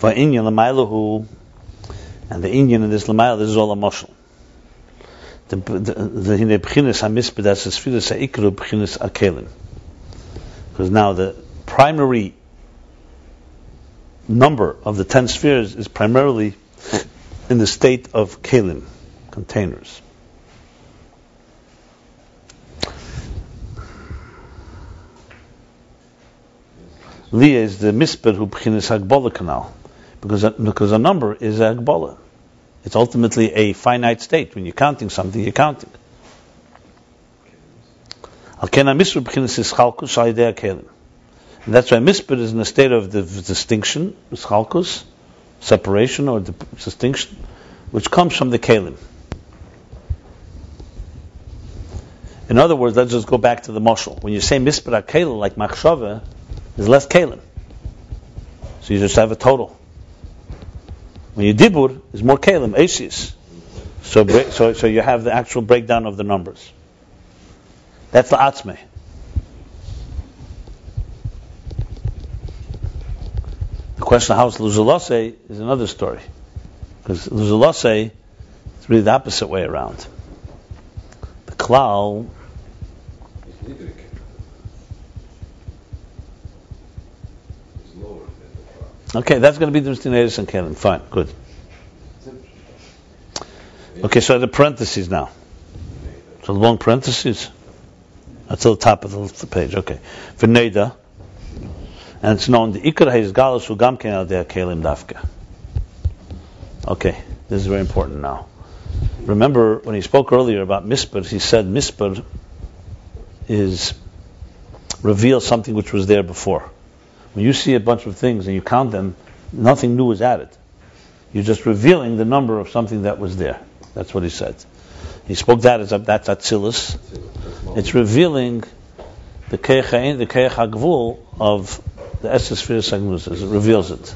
for Inyan Lamailahu, and the Indian in this Lamaila, this is all a mushal. The the the hine b'chinas hamisped as a sfilas ha'ikru b'chinas akelim. Because now the primary number of the ten spheres is primarily in the state of kelim, containers. Leah is the misper who b'chinas hagbola canal, because a, because a number is a hagbola. It's ultimately a finite state. When you're counting something, you're counting. And that's why misper is in a state of distinction, chalkus, separation or distinction, which comes from the kalim. In other words, let's just go back to the moshel. When you say misper kelim, like machshava, there's less kalim. So you just have a total. When you dibur, there's more kelim, asis. So, so, so you have the actual breakdown of the numbers. That's the atzme. The question of how it's luzulase is another story. Because luzulase is really the opposite way around. The klal It's nidrik. It's lower than the front. Okay, that's going to be the between and Kelim. Fine, good. Okay, so the parentheses now. So the long parentheses. That's at the top of the, page. Okay. For Neda, and it's known the Ikra is Galus who Gam Ken Dafka. Okay, this is very important now. Remember when he spoke earlier about Mispar, he said Mispar is reveals something which was there before. When you see a bunch of things and you count them, nothing new is added. You're just revealing the number of something that was there. That's what he said. He spoke that as a, that's Atzilus. It's revealing the Keich Ha'in- the Keich HaGvul of the Eser Sefiros It reveals it.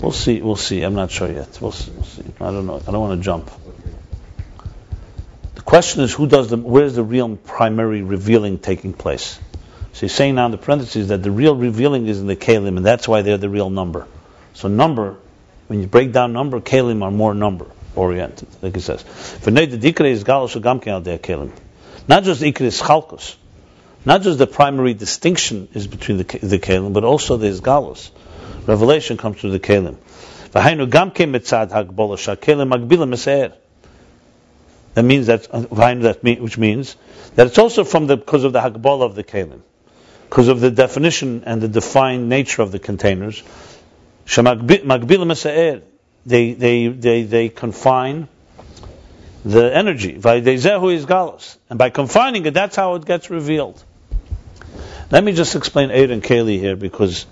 We'll see. We'll see. I'm not sure yet. We'll see. We'll see. I don't know. I don't want to jump. The question is, who does the? Where's the real primary revealing taking place? So he's saying now in the parentheses that the real revealing is in the kalim, and that's why they're the real number. So number, when you break down number, kalim are more number oriented, like he says. The. Not just ikre is chalkos. Not just the primary distinction is between the, the kalim, but also there's galus. Revelation comes through the kalim. That means that, which means that it's also from the because of the hagbola of the kalim, because of the definition and the defined nature of the containers. They they they they confine the energy. And by confining it, that's how it gets revealed. Let me just explain Eid and Keli here because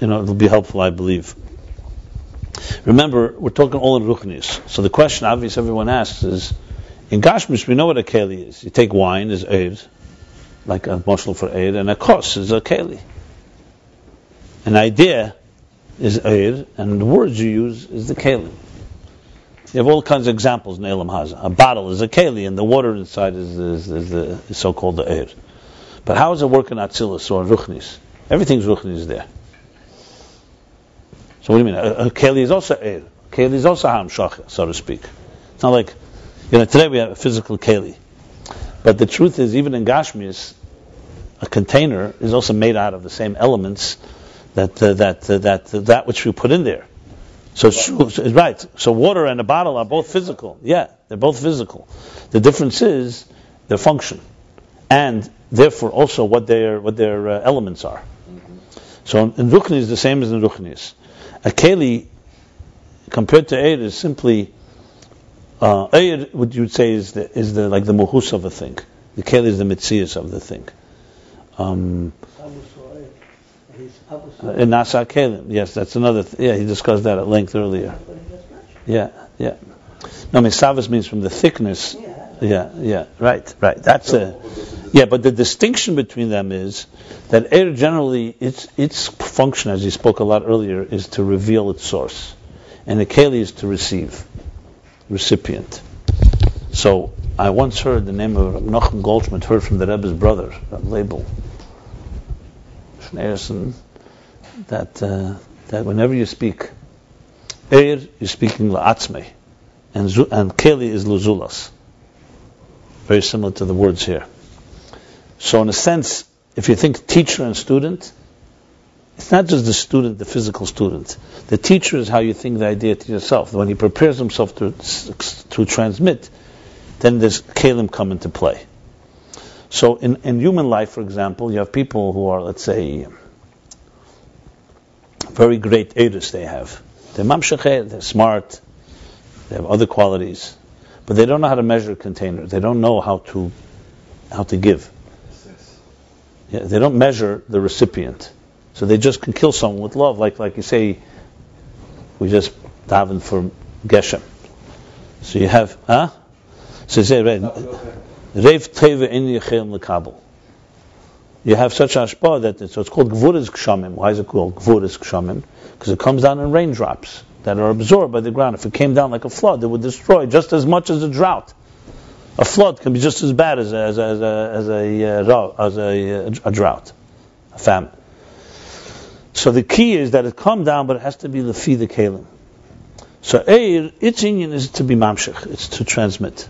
you know it'll be helpful, I believe. Remember, we're talking all in Ruchnis. So the question, obvious, everyone asks is, in Gashmish, we know what a Keli is. You take wine is Eid, like a moshel for air, and a kos is a Keli. An idea is air, and the words you use is the Keli. You have all kinds of examples in Elam Haza. A bottle is a Keli, and the water inside is, is, is the is so-called the Eid. But how does it work in Atzilus or in Ruchnis? Everything's Ruchnis there. So what do you mean? A, a Keli is also Eid. Keli is also Ham Shach, so to speak. It's not like, you know, today we have a physical Keli. But the truth is, even in Gashmias, a container is also made out of the same elements that uh, that uh, that uh, that which we put in there. So right. So water and a bottle are both physical. Yeah, they're both physical. The difference is their function, and therefore also what their what their uh, elements are. So in Ruchni is the same as in Ruchnis. A keli compared to Eid is simply uh, Eid. What you would say is the is the like the muhus of a thing. The keli is the mitzias of the thing. Um, Abu Uh, Nasa Kelim. Yes, that's another. Th- yeah, he discussed that at length earlier. Yeah, yeah. No, misavas means from the thickness. Yeah. Yeah. Right, right. That's a. Yeah, but the distinction between them is that air generally its its function, as he spoke a lot earlier, is to reveal its source, and the keli is to receive, recipient. So I once heard the name of Nachum Goldschmidt heard from the Rebbe's brother, Leibel Schneerson, that uh, that whenever you speak air, you're speaking la'atzmei, and and keli is luzulas. Very similar to the words here. So in a sense, if you think teacher and student, it's not just the student, the physical student. The teacher is how you think the idea to yourself. When he prepares himself to to transmit, then there's kalim come into play. So in, in human life, for example, you have people who are, let's say, very great edus they have. They're mamshachet, they're smart, they have other qualities, but they don't know how to measure containers. They don't know how to how to give. Yeah, they don't measure the recipient. So they just can kill someone with love, like like you say, we just daven for Geshem. So you have, huh? So you say, Rev Teva in Yechel Lekabel. You have such ashpa that it's, so it's called Gvuras Kshamim. Why is it called Gvuras Kshamim? Because it comes down in raindrops that are absorbed by the ground. If it came down like a flood, it would destroy just as much as a drought. A flood can be just as bad as a, as a, as a, as a, uh, as a, uh, a drought, a famine. So the key is that it come down, but it has to be lefi the kalim. So Eir, its union is to be mamshech, it's to transmit.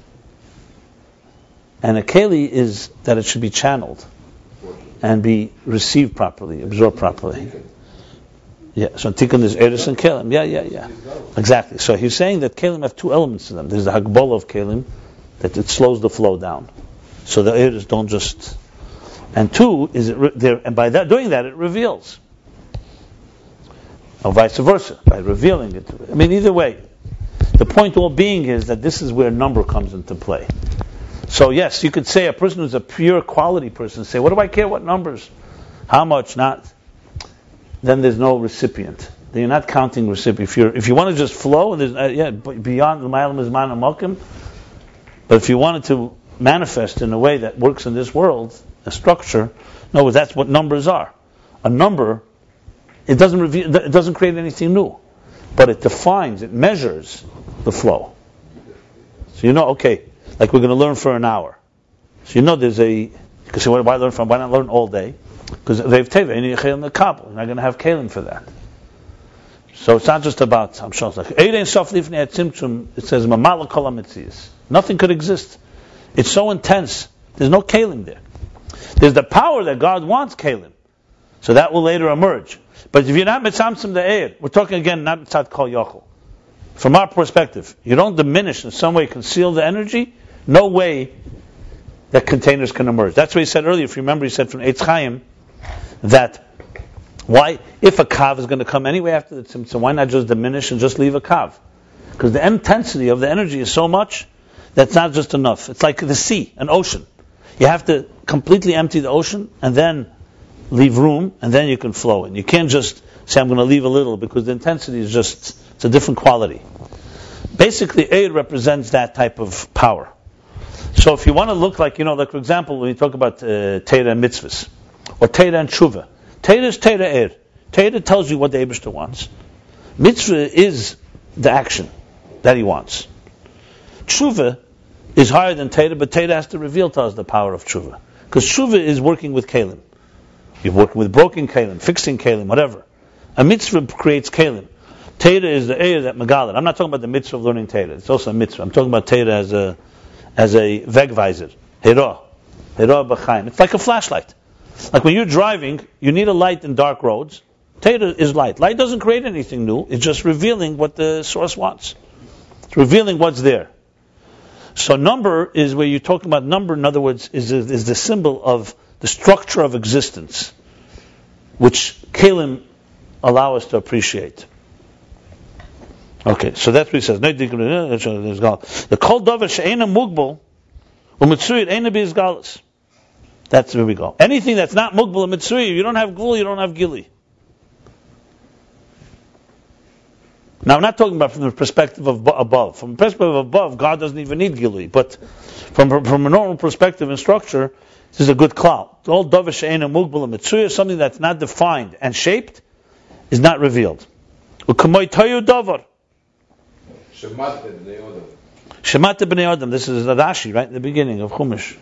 And a keli is that it should be channeled and be received properly, absorbed properly. Yeah, so tikkun is eris and kelim. Yeah, yeah, yeah. Exactly. So he's saying that kelim have two elements to them. There's the hagbala of kelim, that it slows the flow down. So the eris don't just. And two is it re- there, and by that doing that it reveals. Or vice versa, by revealing it. I mean, either way, the point all being is that this is where number comes into play. So yes, you could say a person who's a pure quality person say, "What do I care what numbers, how much?" Not. Then there's no recipient. Then you're not counting recipient. If you if you want to just flow, and there's uh, yeah beyond the ma'alim is man malkim. But if you wanted to manifest in a way that works in this world, a structure, no, that's what numbers are. A number, it doesn't reveal, it doesn't create anything new, but it defines, it measures the flow. So you know, okay, like we're going to learn for an hour. So you know there's a, say, why learn from, why not learn all day? Because they've teva, and you're not going to have kalim for that. So it's not just about, I'm sure it's like, it says. Nothing could exist. It's so intense. There's no kalim there. There's the power that God wants kalim. So that will later emerge. But if you're not mitzamtzim the air, we're talking again not mitzat kol yochel. From our perspective, you don't diminish in some way, conceal the energy. No way that containers can emerge. That's what he said earlier. If you remember, he said from Eitz Chaim that why, if a kav is going to come anyway after the tzimtzum, why not just diminish and just leave a kav? Because the intensity of the energy is so much that's not just enough. It's like the sea, an ocean. You have to completely empty the ocean and then leave room, and then you can flow in. You can't just say, I'm going to leave a little, because the intensity is just, it's a different quality. Basically, air represents that type of power. So if you want to look like, you know, like for example, when you talk about uh, Torah and mitzvahs, or Torah and tshuva, Torah is Torah air. Torah tells you what the Abishter wants. Mitzvah is the action that he wants. Tshuva is higher than Torah, but Torah has to reveal to us the power of tshuva. Because tshuva is working with kalim. You're working with broken kalim, fixing kalim, whatever. A mitzvah creates kalim. Torah is the area that Megalit. I'm not talking about the mitzvah of learning Torah. It's also a mitzvah. I'm talking about Torah as a as a vegvisor. Hira. Hira b'chaim. It's like a flashlight. Like when you're driving, you need a light in dark roads. Torah is light. Light doesn't create anything new. It's just revealing what the source wants. It's revealing what's there. So number is where you're talking about number. In other words, is is the symbol of the structure of existence, which Kalim allow us to appreciate. Okay, so that's what he says. The kol davar she'ena mugbal u'mitzuyit ena b'izgalis. That's where we go. Anything that's not mugbal umitzuyit, you don't have gul, you don't have gili. Now, I'm not talking about from the perspective of above. From the perspective of above, God doesn't even need gili. But from, from a normal perspective and structure, this is a good klal. All davar she'ena mugbal mitzuya, something that's not defined and shaped, is not revealed. U'kamoy toyu davar. Shemata b'nei adam. Shemata b'nei adam. This is Rashi, right? in The beginning of Chumash.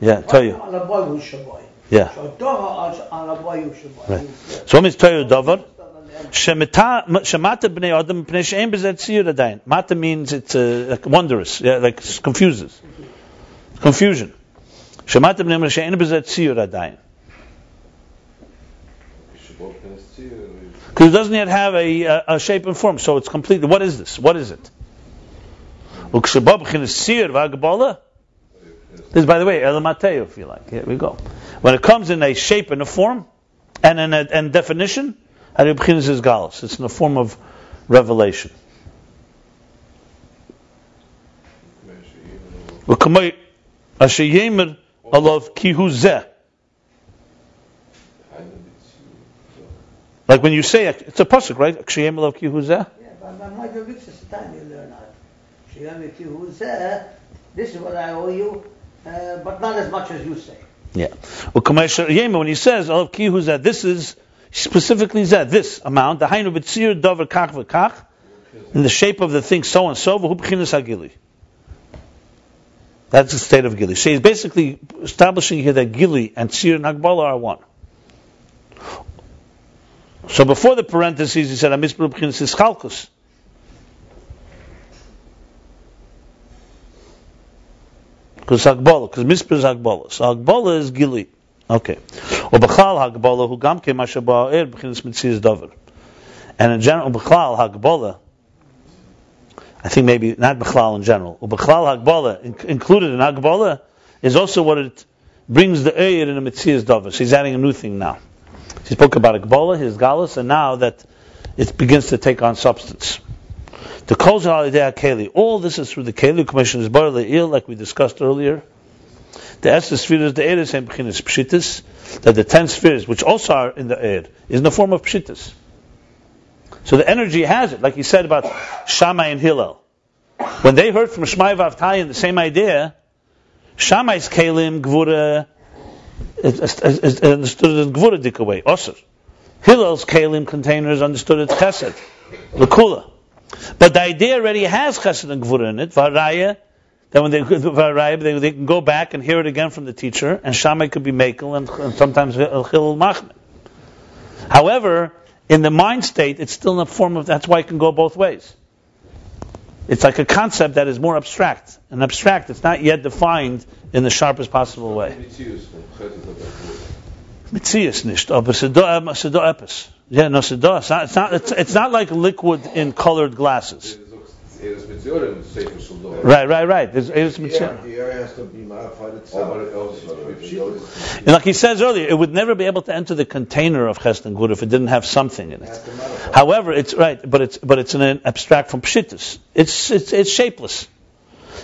Yeah, toyu. Yeah. Right. So what means toyu davar? Shemata b'nei adam b'nei she'en b'zeh tziyur adayin. Mata means it's uh, like wondrous, yeah, like confuses. Confusion. B'zeh tziyur adayin. Shabbat Knes Tzir, Because it doesn't yet have a, a, shape and form, so it's completely. What is this? What is it? This, by the way, elamateo, if you like. Here we go. When it comes in a shape and a form, and in a and definition, Haribchinis is galus. It's in the form of revelation. Asher alav kihu zeh. Like when you say it, it's a pasuk, right? Asher yemer alav kihu zeh. Yeah, but my weeks is the time you learn that. Shivam with you who's there, this is what I owe you, uh, but not as much as you say. Yeah. Well, when he says, "Olav ki who's? This is specifically that this amount. The hainu b'tzir dover kach v'kach, in the shape of the thing so and so. V'hu b'chinas hagili. That's the state of gili. So he's basically establishing here that gili and tzir and hagbala are one. So before the parentheses, he said, "Amisper b'chinas ischalkus." Because Hagbala, because Misper is Hagbala. So Hagbala is Gili. Okay. Or Bechal Hagbala, who gam ke mashaba er b'chinas mitzias davar. And in general, Bechal Hagbala, I think maybe not Bechal in general. Or Bechal Hagbala, included in Hagbala, is also what it brings the Eir in the mitzias davar. So he's adding a new thing now. He spoke about Hagbala, his galus, and now that it begins to take on substance. The idea keli. All this is through the keli commission is bar like we discussed earlier. The Esther spheres, the air is in pshitis, that the ten spheres, which also are in the air, is in the form of pshitis. So the energy has it, like he said about Shammai and Hillel. When they heard from Shmaya V'Avtalyon the same idea, Shammai's kelim gvura is, understood as gvura dikaway, osir. Hillel's kelim containers understood as chesed, lakula. But the idea already has chesed and gvura in it. Varaya, that when they varaya, they, they can go back and hear it again from the teacher, and Shammai could be makel and, and sometimes Hillel machmir. However, in the mind state, it's still in the form of. That's why it can go both ways. It's like a concept that is more abstract. And abstract, it's not yet defined in the sharpest possible way. Mitzias nicht, aber oh, um, sedo epis. Yeah, no sedo. It's not. It's not. It's, it's not like liquid in colored glasses. Ist mit Ziorim, Sefer Right, right, right. There's, it's mitzvah. The air has to be modified itself. Aber ist mit And like he says earlier, it would never be able to enter the container of Chesed and Gvura if it didn't have something in It it. has to modify. However, it's right, but it's but it's an abstract from pshittus. It's it's it's shapeless.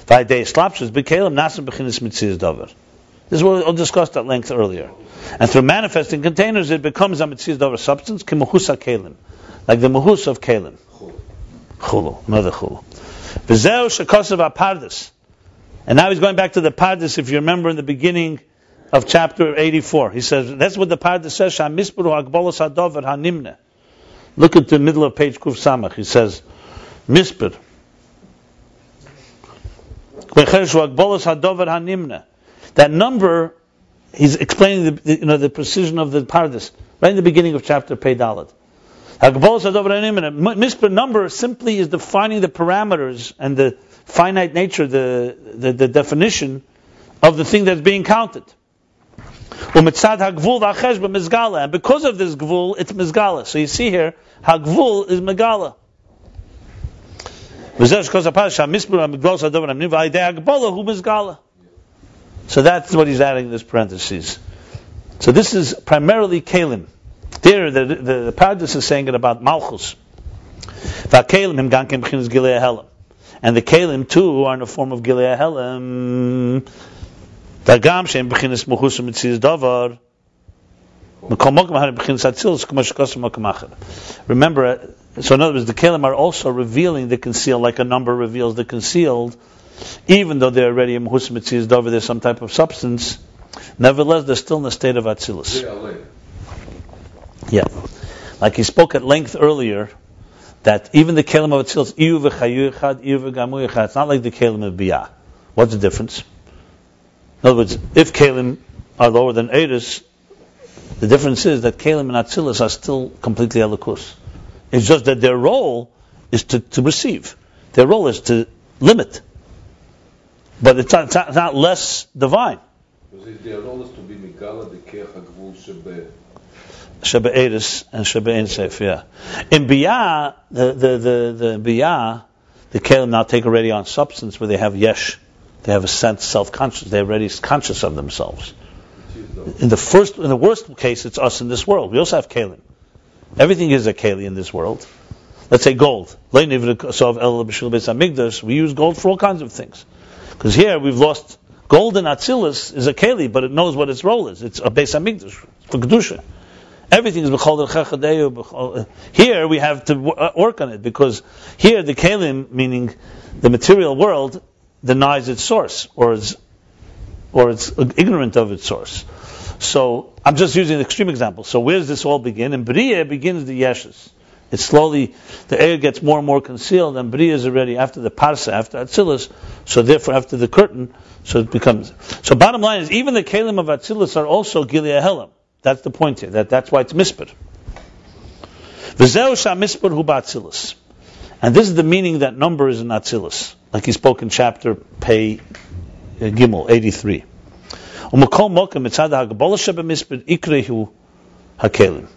Vayidei slapshus b'kelim nasim b'chinis mitzias davar. This is what we discussed at length earlier. And through manifesting containers, it becomes a mitzias davar substance, kimuhusa kelim, like the muhus of kelim. Chulu, another chulu. V'zeu shekosav apardes. And now he's going back to the pardes. If you remember in the beginning of chapter 84, he says that's what the pardes says. Shamispuru agbolos hadover hanimne. Look at the middle of page Kuf Samach. He says, Misper. That number, he's explaining the, the, you know, the precision of the Pardes, right in the beginning of chapter Pei Dalet. Misper number simply is defining the parameters and the finite nature, the, the, the definition of the thing that's being counted. And because of this gvul, it's mizgala. So you see here, hagvul is megala. So that's what he's adding in this parentheses. So this is primarily kalim. There, the, the, the is saying it about Malchus. And the kalim too are in the form of gilei helam. V'agam shem b'chinas muchus u'mitziz davar. Remember, uh, So in other words, the Kalim are also revealing the concealed, like a number reveals the concealed, even though they're already a mahus mitzias over there's some type of substance. Nevertheless, they're still in the state of atzilus. Yeah, like he spoke at length earlier, that even the kelim of iyu v'gamu echad, it's not like the kelim of biyah. What's the difference? In other words, if kelim are lower than eris, the difference is that kelim and atzilus are still completely Elokus. It's just that their role is to, to receive. Their role is to limit. But it's not, it's not, not less divine. Because their role is to be Migala, the Keach Eris and Ein Sof, yeah. In Biyah, the, the, the, the the Kalim now take already on substance where they have yesh. They have a sense, self-conscious. They're already conscious of themselves. In the first, in the worst case, it's us in this world. We also have Kalim. Everything is a Kali in this world. Let's say gold. We use gold for all kinds of things. Because here we've lost gold in Atzilus is a Kali, but it knows what its role is. It's a Beis Hamikdash for Kedusha. Everything is b'chol derech b'chol- Here we have to uh, work on it because here the kalim, meaning the material world, denies its source or is or it's ignorant of its source. So I'm just using an extreme example. So where does this all begin? In Bria begins the Yeshes. It slowly the air gets more and more concealed, and Bria is already after the Parsa, after Atzilus. So therefore, after the curtain, so it becomes. So bottom line is, even the Kalim of Atzilus are also Gilead Helam. That's the point here. That, that's why it's Mispar. V'zeu Mispar hu. And this is the meaning that number is in Atzilus, like he spoke in chapter Pei uh, Gimel 83. U'makom mokem mitzad ha'gabala sheba mispar ikrehu hakelim.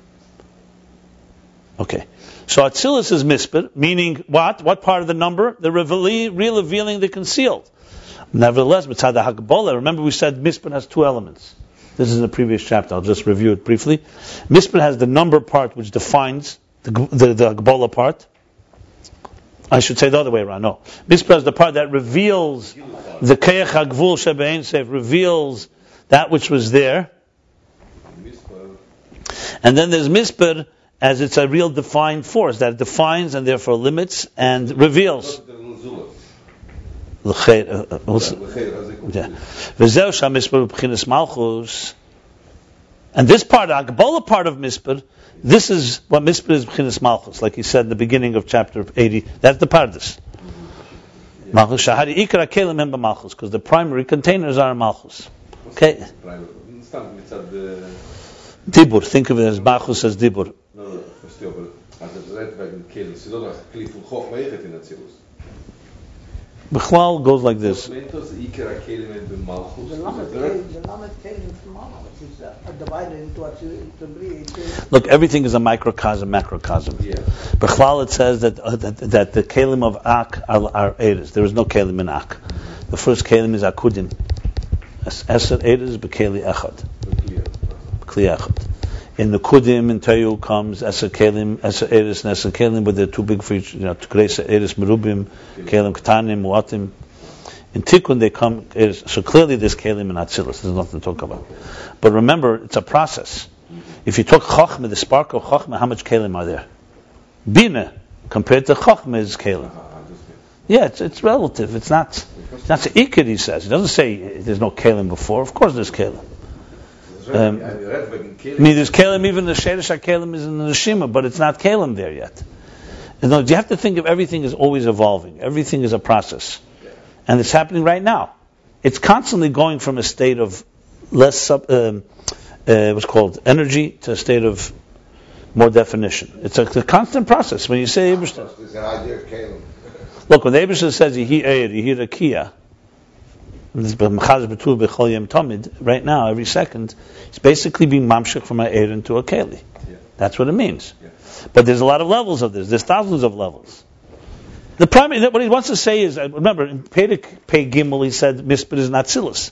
Okay. So Atzilus is mispar, meaning what? What part of the number? The revealing, revealing the concealed. Nevertheless, mitzad ha'gabala, remember we said mispar has two elements. This is in the previous chapter. I'll just review it briefly. Mispar has the number part which defines the, the, the Gbola part. I should say the other way around. No. Mispar is the part that reveals the Keach HaGvul Shebe'en Seif, reveals that which was there. And then there's Misper as it's a real defined force that defines and therefore limits and reveals. Uh, uh, and this part, the Agbola part of Mispar, this is what Mispar is B'chinas Malchus, like he said in the beginning of chapter 80. That's the Pardes. Malchus Shahari Ikra Kelim Himba Malchus, because the primary containers are Malchus. Okay? Dibur, think of it as Malchus as Dibur. No, no, no, Bechlal goes like this. Mentos, Iker HaKelim en B'malchus. The Lamed Kalim, the Lamed Kalim from Malchus is uh, divided into Atzil- into Bria, into Look, everything is a microcosm, macrocosm. Yeah. Bechlal it says that, uh, that that the kelim of Ak are, are Eres. There is no kelim in Ak. The first kelim is Akudim. Es- Eser Eres b'keli Echad. Clear. Echad. In the Kudim, in Tohu comes Eser Kelim, Eser Eres, and Eser Kelim, but they're too big for each, you know, to grace Eres Merubim, Kelim Ktanim, Muatim. In Tikkun they come, Eres. so clearly there's Kelim and Atzilus, there's nothing to talk about. But remember, it's a process. If you took Chochmah, the spark of Chochmah, how much Kelim are there? Bina, compared to Chochmah is Kelim. Ah. Yeah, it's, it's relative. It's not. It's not the ikid. He says. He doesn't say there's no kalim before. Of course, there's kalim. Um, Ja, die redt wegen Kehl. I mean, there's kalim. Even the sherish kalim is in the neshima, but it's not kalim there yet. You know, you have to think of everything is always evolving. Everything is a process, and it's happening right now. It's constantly going from a state of less sub, um, uh, what's called energy to a state of more definition. It's a, a constant process. When you say There's an idea of Caleb. Look, when the Abishter says Yehi Eir, Yehi right now, every second, it's basically being mamshik from an Eir into a Keli. Yeah. That's what it means. Yeah. But there's a lot of levels of this. There's thousands of levels. The primary, what he wants to say is, uh, remember, in Pedig Pei Gimel, he said Mispid is not Silas.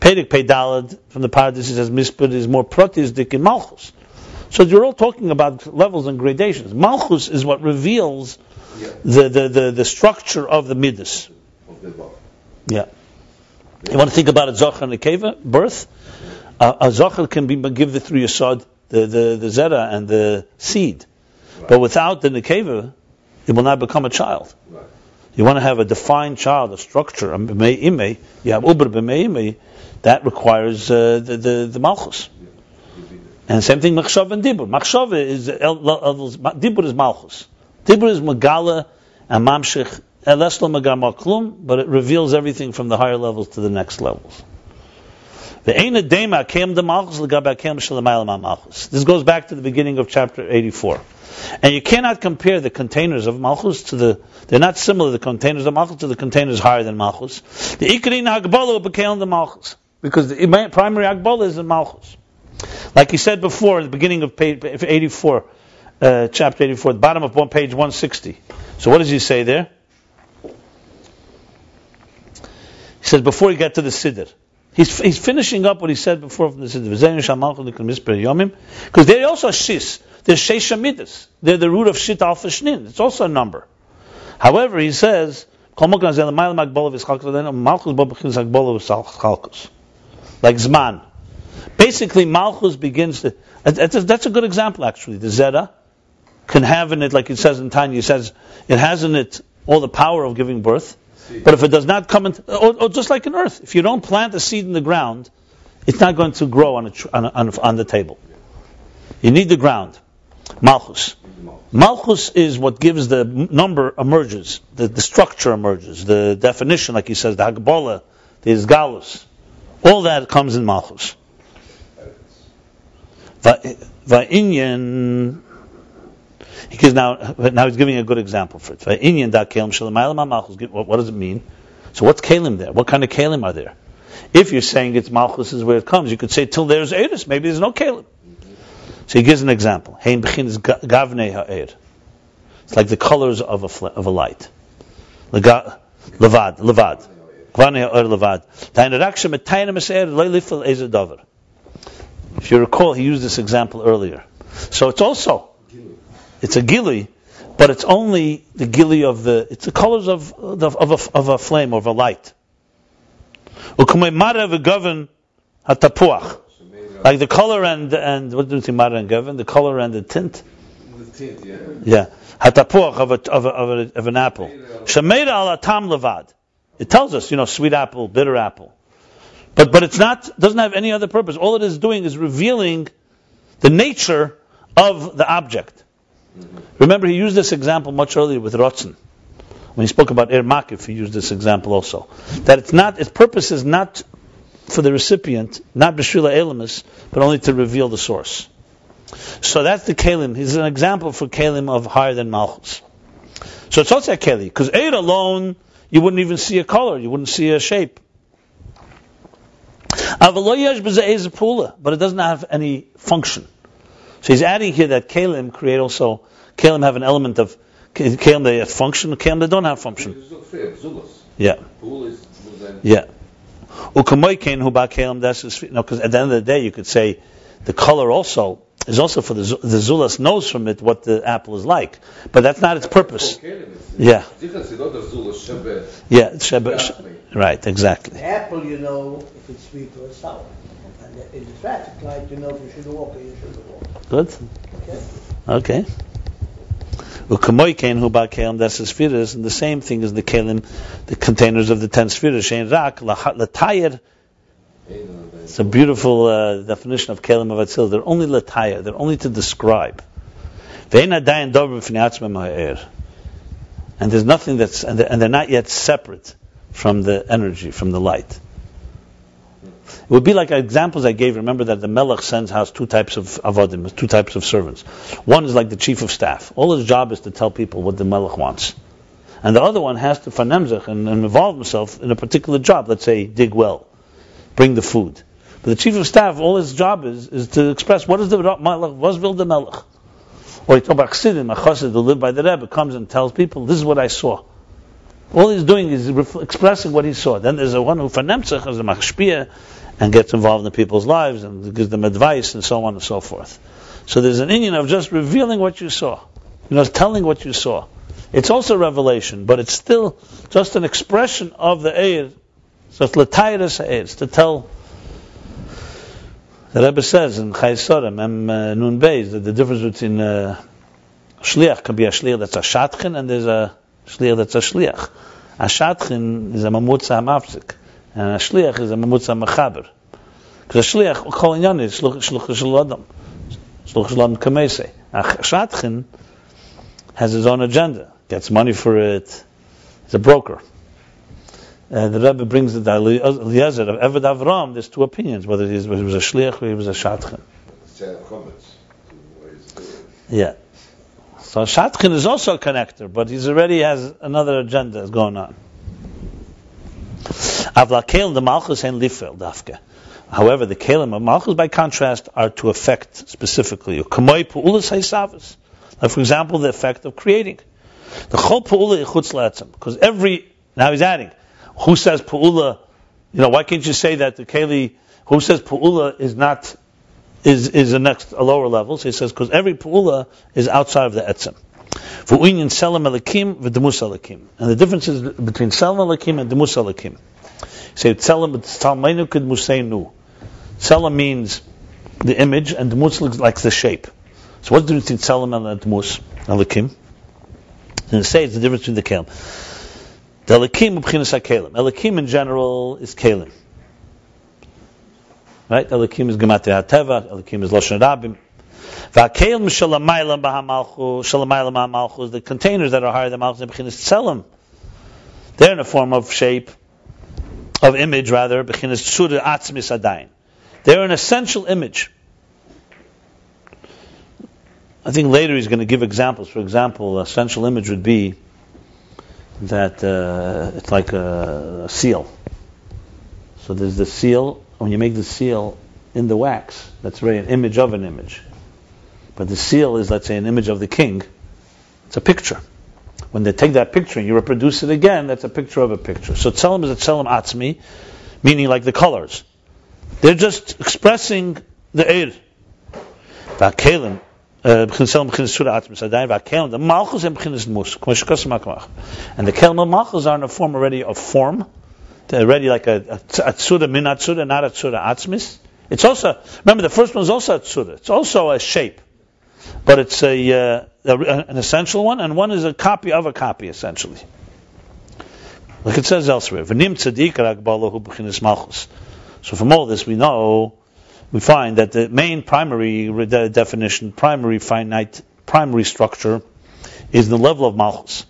Pedig Pei Dalet, from the Pardes, he says Mispid is more protistic in Malchus. So you're all talking about levels and gradations. Malchus is what reveals Yeah. the, the, the, the structure of the midas. Of the Yeah. You want to think about a zocher and a keva, birth? Uh, a zocher can be give the three yasod, the, the, the zera and the seed. But without the nekeva, it will not become a child. Right. You want to have a defined child, a structure, a b'mei imei. You have uber b'mei imei. That requires uh, the, the the malchus. And same thing, machshav and dibur. Machshav is dibur is malchus. Dibur is megala and mamshich. But it reveals everything from the higher levels to the next levels. This goes back to the beginning of chapter 84. And you cannot compare the containers of malchus to the, they're not similar, the containers of malchus to the containers higher than malchus. The ikrin hagbala became the malchus. Because the primary hagbala is in malchus. Like he said before, at the beginning of page 84, uh, chapter 84, the bottom of page 160. So what does he say there? He says before he got to the siddur. He's, he's finishing up what he said before from the siddur. Because they're also shis. They're sheish midas. They're the root of shit alpha shnin. It's also a number. However, he says, like Zman. Basically, Malchus begins to. That's a, good example, actually. The Zera can have in it, like it says in Tanya, it says it has in it all the power of giving birth. But if it does not come into, or, or just like in earth, if you don't plant a seed in the ground, it's not going to grow on, a, tr- on, a, on, on the table. You need the ground. Malchus. Malchus is what gives the number emerges, the, the structure emerges, the definition, like he says, the Hagbola, the Isgalus. All that comes in Malchus. Va- Va'inyan, gives now, now he's giving a good example for it. What, does it mean? So what's kalim there? What kind of kalim are there? If you're saying it's Malchus is where it comes, you could say till there's Eris, maybe there's no kalim. So he gives an example. It's like the colors of a fl- of a light. Levad, levad. If you recall, he used this example earlier. So it's also, it's a gili, but it's only the gili of the, it's the colors of, of, of, a, of a flame, of a light. Ukumei mara v'govin hatapuach. Like the color and and what do you think, Mara and Gavin? The color and the tint. The tint, yeah. Yeah, hatapuach of a, of a, of, a, of an apple. Shemeira al atam levad. It tells us, you know, sweet apple, bitter apple. But but it's not doesn't have any other purpose. All it is doing is revealing the nature of the object. Remember, he used this example much earlier with Rotzen. When he spoke about Er Makif, he used this example also. That it's not, its purpose is not for the recipient, not B'shvila Elamis, but only to reveal the source. So that's the Kalim. He's an example for Kalim of higher than Malchus. So it's also a Kali, because Eid alone, you wouldn't even see a color, you wouldn't see a shape. But it doesn't have any function. So he's adding here that Kalim create also, Kalim have an element of, Kalim they have function, Kalim they don't have function. Yeah. Pool is will then Yeah. Ukamoikin hu ba'kelim das is no, because at the end of the day you could say the color also is also for the the zulas knows from it what the apple is like, but that's not its purpose. Yeah, Sicher, sie dort das Zulus Shebe. yeah, it's sheba- sh- right, exactly. Apple, you know if it's sweet or sour. The- in the traffic light, you know if you should walk or you shouldn't walk. Good. Okay? Okay. Ukamoikin hu das is spheres, and the same thing as the kelim, the containers of the ten spheres. Shein rak latayir. It's a beautiful uh, definition of kelim of atzil. They're only latayir. They're only to describe. Ve'en adayin dover b'fnei atzmem ha'er. And there's nothing that's, and they're, and they're not yet separate from the energy, from the light. It would be like examples I gave. Remember that the Melech sends house two types of avodim, two types of servants. One is like the chief of staff. All his job is to tell people what the Melech wants. And the other one has to fanemzech and, and involve himself in a particular job. Let's say dig well, bring the food. But the chief of staff, all his job is, is to express what is the Melech, was will the Melech. Or you talk about Chassidim, a Chassid who lived by the Rebbe, comes and tells people, this is what I saw. All he's doing is expressing what he saw. Then there's a one who fanemzech, as a machshpia, and gets involved in people's lives and gives them advice and so on and so forth. So there's an Indian of just revealing what you saw, you know, telling what you saw. It's also revelation, but it's still just an expression of the Eir. So it's Latairis Eir, to tell. The Rebbe says in Chayei Sorim, Mem uh, Nun Beis, that the difference between uh, Shliach can be a shliach that's a shatchin, and there's a shliach that's a shliach. A shatchin is a mamutza mafzik, and a shliach is a mamutza mechaber. Because a shliach, kol inyan is shluch shel adam, shluch shel adam. A shatchin has his own agenda, gets money for it. He's a broker. Uh, the Rebbe brings the Eliezer of Eved Avram. There's two opinions whether he was, whether he was a shliach or he was a shatchin. Say chametz. Two ways to do it. Yeah. So Shatkin is also a connector, but he's already has another agenda that's going on. The and. However, the Kalim of Malchus, by contrast, are to affect specifically. Like, for example, the effect of creating. The. Because every, now he's adding, who says pu'ula, you know, why can't you say that the Kali, who says pu'ula is not is is a next a lower level. So he says because every pu'ula is outside of the etzem. For union selam elakim v'demus elakim, and the difference is between selam elakim and demus elakim. Say selam talmeinu kid museinu. Selam means the image, and demus looks like the shape. So what's the difference between selam and demus elakim? And say it's the difference between the kelim. The elakim b'chinas hakelim. Elakim in general is kelim. Right? Elikim is Gematria HaTeva, Elikim is Loshen Rabim. V'akelim shalamaylam b'hamalchu, shalamaylam b'hamalchu is the containers that are higher than Malchus and Bechinas Tzelim. They're in a form of shape, of image rather, Bechinas. They're an essential image. I think later he's going to give examples. For example, essential image would be that uh, it's like a, a seal. So there's the seal, when you make the seal in the wax, that's really an image of an image. But the seal is, let's say, an image of the king. It's a picture. When they take that picture and you reproduce it again, that's a picture of a picture. So tzelem is a tzelem atzmi, meaning like the colors. They're just expressing the eir. V'akelim, uh, b'chinas b'chinas surah atzmi sadayin, v'akelim, the malchus and mus, k'mo shekas makmach. And the kelim and malchus are in a form already of form, they're already like a, a, a tsura min atzura, not a tsura atzmis. It's also, remember the first one is also a tsura. It's also a shape. But it's a, uh, an essential one, and one is a copy of a copy, essentially. Like it says elsewhere. So from all this we know, we find that the main primary de- definition, primary finite, primary structure, is the level of malchus.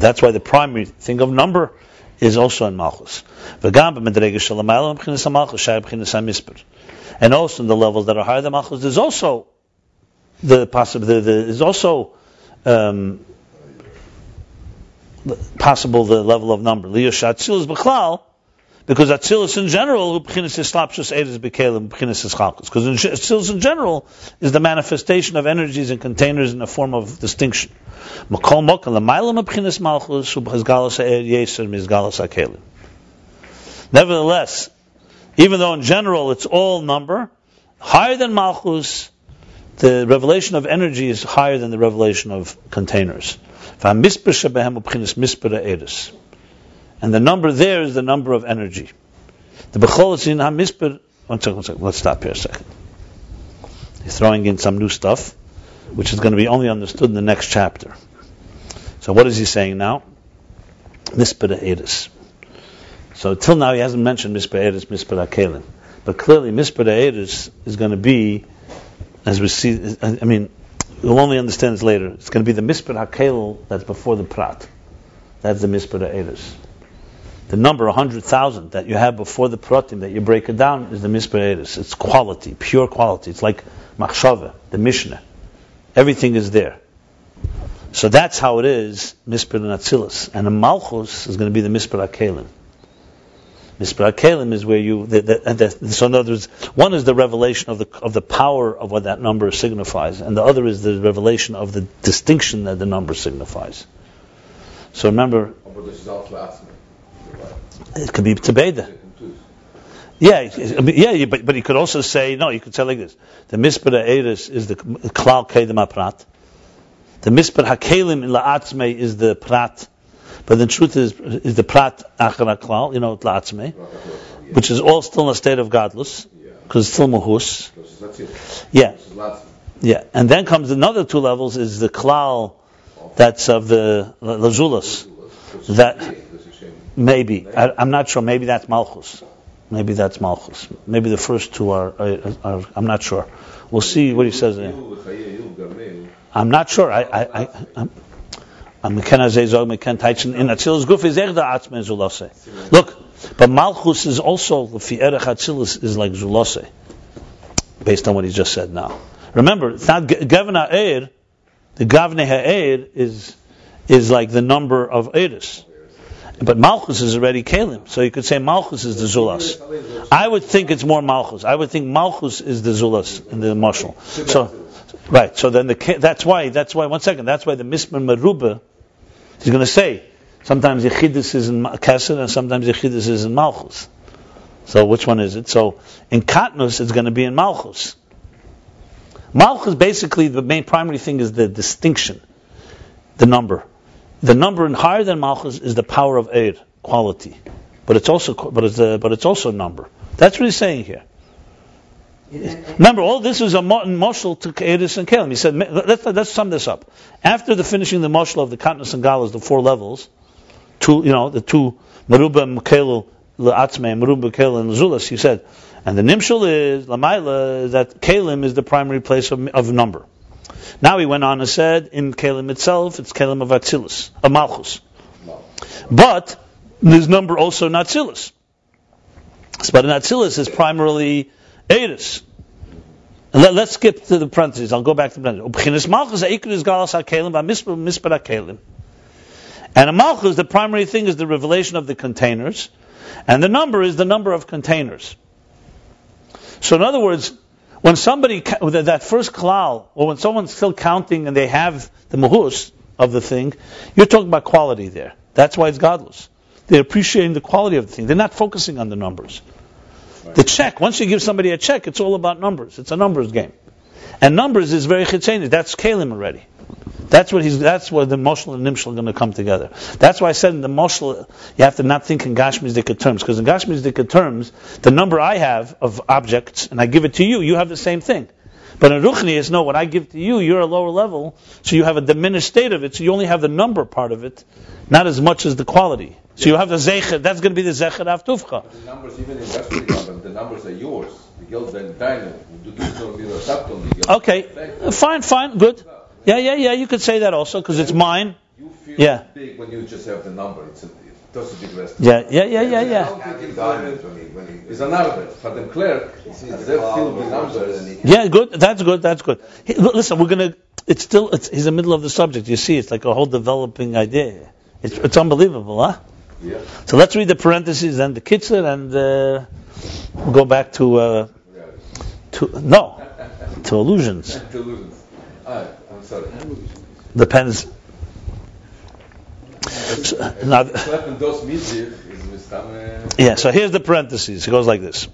That's why the primary thing of number is also in Malchus. And also in the levels that are higher than Malchus, there's also the possible, the, the, there's also um, possible the level of number. Because Atzilus in general, B'chinas Islapshus Eidos B'kelim, B'chinas Ischalkus. Because Atzilus in general is the manifestation of energies and containers in a form of distinction. Nevertheless, even though in general it's all number, higher than Malchus, the revelation of energy is higher than the revelation of containers. And the number there is the number of energy. The Bechol is in HaMisper. One second, one second. Let's stop here a second. He's throwing in some new stuff, which is going to be only understood in the next chapter. So what is he saying now? Misper Eris. So till now he hasn't mentioned Misper Eris, Misper Akelim. But clearly Misper Eris is going to be, as we see, I mean, we'll only understand this later. It's going to be the Misper Hakel that's before the Prat. That's the Misper Eris the number 100,000 that you have before the pratim that you break it down is the misperetis. It's quality, pure quality. It's like machshava, the Mishnah. Everything is there. So that's how it is, misper and. And the malchus is going to be the misper akelim. Misper akelim is where you, the, the, the, so in other words, one is the revelation of the, of the power of what that number signifies, and the other is the revelation of the distinction that the number signifies. So remember, it could be tebeda. Yeah, yeah, but, but he could also say, no, you could say like this. The mispera eris is the klal kedem prat. The mispera hakelim in la'atzme is the prat. But the truth is, is the prat achara klal, you know, la'atzme, which is all still in a state of gadlus. because it's still it. Yeah, yeah. And then comes another two levels is the klal that's of the lazulas. That- Maybe I, I'm not sure. Maybe that's malchus. Maybe that's malchus. Maybe the first two are, are, are. I'm not sure. We'll see what he says there. I'm not sure. I, I, I, I'm, Look, but Malchus is also is like zulase, based on what he just said now. Remember, it's not Gavna Eir. The Gavne Ha'er is is like the number of Eiris. But Malchus is already Kalim, so you could say Malchus is the Zulas. I would think it's more Malchus. I would think Malchus is the Zulas in the Marshal. So, right. So then the that's why that's why one second. That's why the Misman Meruba he's going to say sometimes Yechidus is in Chesed and sometimes Yechidus is in Malchus. So which one is it? So in Katnus it's going to be in Malchus. Malchus basically the main primary thing is the distinction, the number. The number in higher than Malchus is the power of Eir, quality, but it's also but it's a, but it's also number. That's what he's saying here. Remember, all this is a moshel to Eris and Kalim. He said, let's, let's sum this up. After the finishing the moshel of the Katnus and Galas, the four levels, two, you know, the two Meruba, Mekelu, Le'atzme, Meruba, Mekelu, and Zulas, he said, and the Nimshal is, Lamaila, that Kalim is the primary place of, of number. Now he went on and said, in Kalim itself, it's Kalim of Atzilus, of Malchus. But, there's number also in Atzilus. But in Atzilus is primarily Eris. Let, us skip to the parentheses. I'll go back to the parentheses. And a Malchus, the primary thing is the revelation of the containers, and the number is the number of containers. So in other words, when somebody, that first klal, or when someone's still counting and they have the mahus of the thing, you're talking about quality there. That's why it's gadlus. They're appreciating the quality of the thing. They're not focusing on the numbers. The check, once you give somebody a check, it's all about numbers. It's a numbers game. And numbers is very chitzeni. That's kalim already. That's what he's. That's where the moshel and nimshal are going to come together. That's why I said in the moshel you have to not think in gashmi's dikka terms because in gashmi's dikka terms the number I have of objects and I give it to you, you have the same thing. But in ruchni is no. What I give to you, you're a lower level, so you have a diminished state of it. So you only have the number part of it, not as much as the quality. So you have the zecher. That's going to be the zecher Rav Tufcha. The numbers, even in Western the numbers are yours. The geld ben deine. Du gibst nur wieder Sapton, die geld. Okay, fine, fine, good. Yeah, yeah, yeah. You could say that also because it's mine. You feel Yeah. big when you just have the number. It's a, it does a big rest. Yeah, yeah, yeah, yeah, yeah. It's an arbeit. For them clerk, they feel the numbers. Yeah, good. That's good. That's good. Hey, listen, we're gonna. It's still. It's, he's in the middle of the subject. You see, it's like a whole developing idea. It's, it's unbelievable, huh? Yeah. So let's read the parentheses and the kitzur, and uh, we'll go back to uh, to no to illusions. Delusions. I'm sorry. Depends. So, now, Kleppen dos mit sich is mit Stamme. Yeah, so here's the parentheses. It goes like this.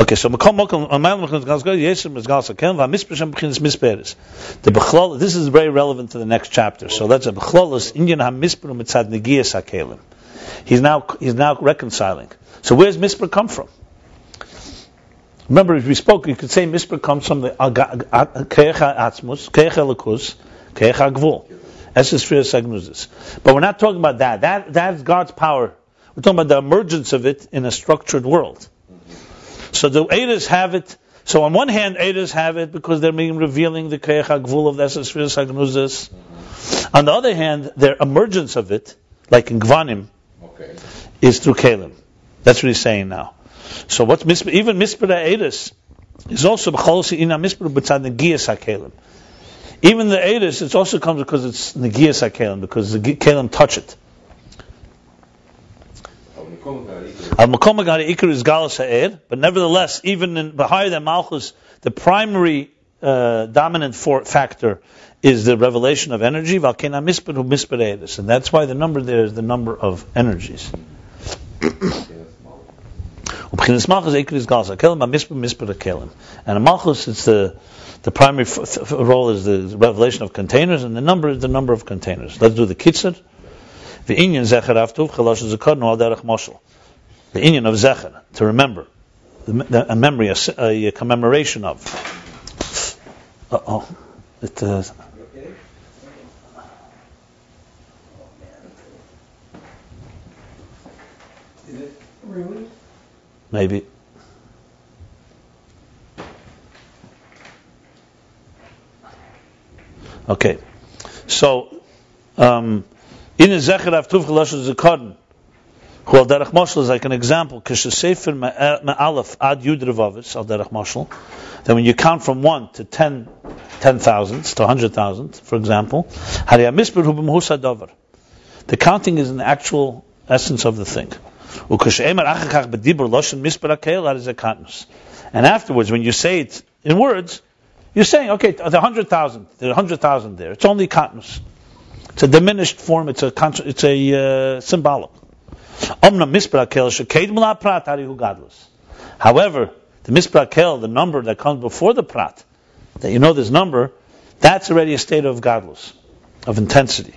Okay, so Makom Mokom Amayel Mokom Gas Go Yeshem is Gas Ken Va Bchinis Misperes. The Bechlol this is very relevant to the next chapter. So that's a Bechlolos Indian Ha Misper Mitzad Negias HaKelim. He's now he's now reconciling. So where's Misper come from? Remember, as we spoke, you could say Misper comes from the Kecha Atzmus, Kecha Lakus, Kecha Gvul. But we're not talking about that. That that's God's power. We're talking about the emergence of it in a structured world. So the Eidas have it. So on one hand, Eidas have it because they're being revealing the Keach HaGvul of the Sphere of On the other hand, their emergence of it, like in Gvanim, Okay. is through Kalim. That's what he's saying now. So what's misp- even Mispera Eidas is also b'cholosi ina Mispera b'tzad negias HaKalim. Even the Eidas, it also comes because it's negias HaKalim, because the Kalim touch it. Aber wir kommen gar nicht. Al Makom Agari Iker is Galas Ha'ed, but nevertheless, even in higher than Malchus, the primary uh, dominant for, factor is the revelation of energy. Valkena Mispadu Misperedis, and that's why the number there is the number of energies. Ubchinas Malchus Iker is Galas Ha'kelim, Mispad Mispad Ha'kelim. And in Malchus, it's the the primary f- f- role is the revelation of containers, and the number is the number of containers. Let's do the Kitzur. The Inyan Zecher Avtuv Chalosh Zakar No Derech Moshel. The Inyan of Zecher to remember. the, a memory, a, a commemoration of. Uh oh. It, uh? Is maybe. Okay. So, um, in the Zecher Avtuv Chalash Zekaron, who al derech moshel is like an example. Kishe sefer me'alef eh, ad yud revavis al derech moshel. Then when you count from one to ten, ten thousands to a hundred thousand, for example, hariyah misper hu b'mehus hadover. The counting is an actual essence of the thing. Is a. And afterwards, when you say it in words, you're saying, okay, the hundred thousand, there are hundred thousand there. It's only katnus. It's a diminished form. It's a it's a uh, symbolic. However, the misprakel, the number that comes before the prat, that you know this number, that's already a state of gadlus, of intensity.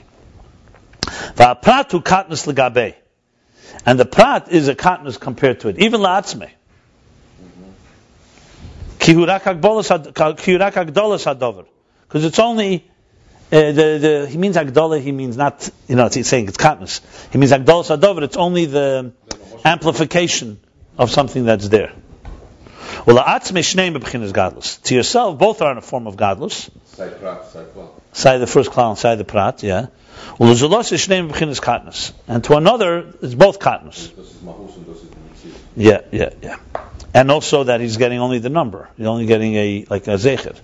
And the prat is a katnus compared to it, even la'atzme. Because it's only uh, the, the, he means Agdola, he means not, you know, he's saying it's katnus. He means Agdola Sadover, it's only the amplification of something that's there. Well, b'chinas gadlus. To yourself, both are in a form of gadlus. Side prat, side klal. Side the first clown, side the prat, yeah. Well, is katnus. And to another, it's both katnus. Das ist Mahus und das ist Mitzvah. Yeah, yeah, yeah. And also that he's getting only the number. He's only getting a, like a zecher.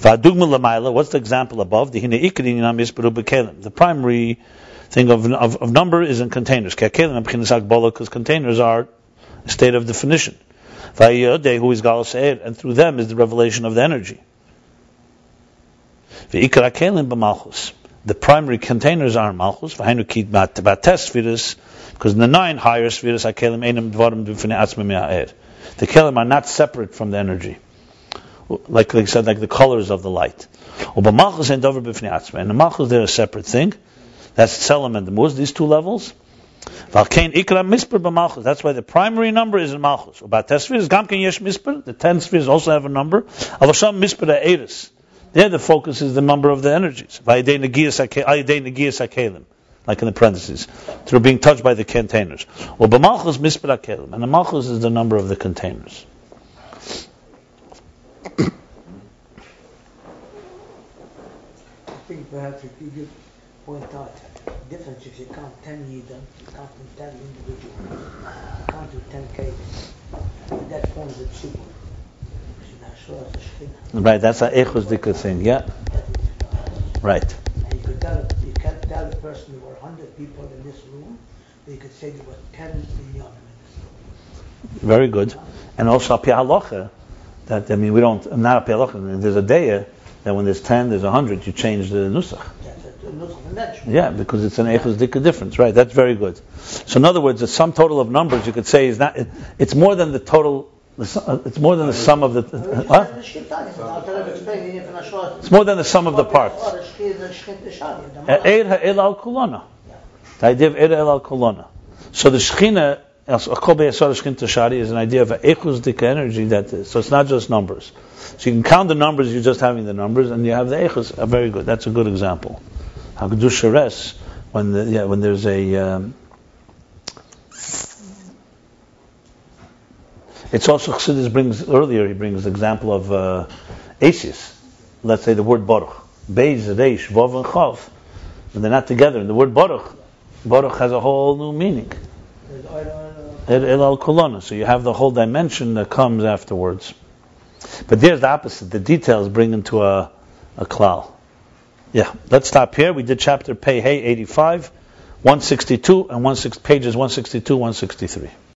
What's the example above? The primary thing of, of, of number is in containers. Because containers are a state of definition. Who is and through them is the revelation of the energy. The primary containers are malchus. Because in the nine higher spheres. The kelim are not separate from the energy like they said, like the colors of the light. And the machos they're a separate thing. That's tselem and the muz. These two levels. Misper b'malchus. That's why the primary number is in malchus. About spheres, gamken yesh misper. The ten spheres also have a number. Avasham misper eris. There the focus is the number of the energies. Vayidei negias. Like in the parentheses, through being touched by the containers. Well, b'malchus misper hakelim, and the malchus is the number of the containers. Think perhaps if you could point out difference if you count 10 Yidam, you count them 10 individuals, count to 10 cases. That forms a tzibur. Right, that's a echos dika thing, yeah. Right. And you could tell, you can't tell a person there were 100 people in this room, but you could say there were 10 million in this room. Very good. And also api halacha, that I mean we don't not a halacha. There's a day that when there's ten, there's a hundred, you change the nusach. That's a nusach convention. Yeah, because it's an echos dika difference. Right. That's very good. So in other words, the sum total of numbers you could say is not. It, it's more than the total. uh, It's more than the sum of the. uh? It's more than the sum of the parts. Eir ha'el al kolona. The idea of ha'el al kolona. So the Shechina, Is an idea of echus dika energy. That so it's not just numbers. So you can count the numbers. You're just having the numbers, and you have the echus. Uh, very good. That's a good example. Hakadush Shares, when the, yeah, when there's a um, It's also Chassidus brings earlier. He brings the example of uh, Asis. Let's say the word Baruch, Beis, Reish, Vav, and Chav, and they're not together. And the word Baruch, Baruch has a whole new meaning. El al Kolona. So you have the whole dimension that comes afterwards. But there's the opposite. The details bring into a a klal. Yeah. Let's stop here. We did chapter Pei Hey 85, 162, and 16, pages 162, 163.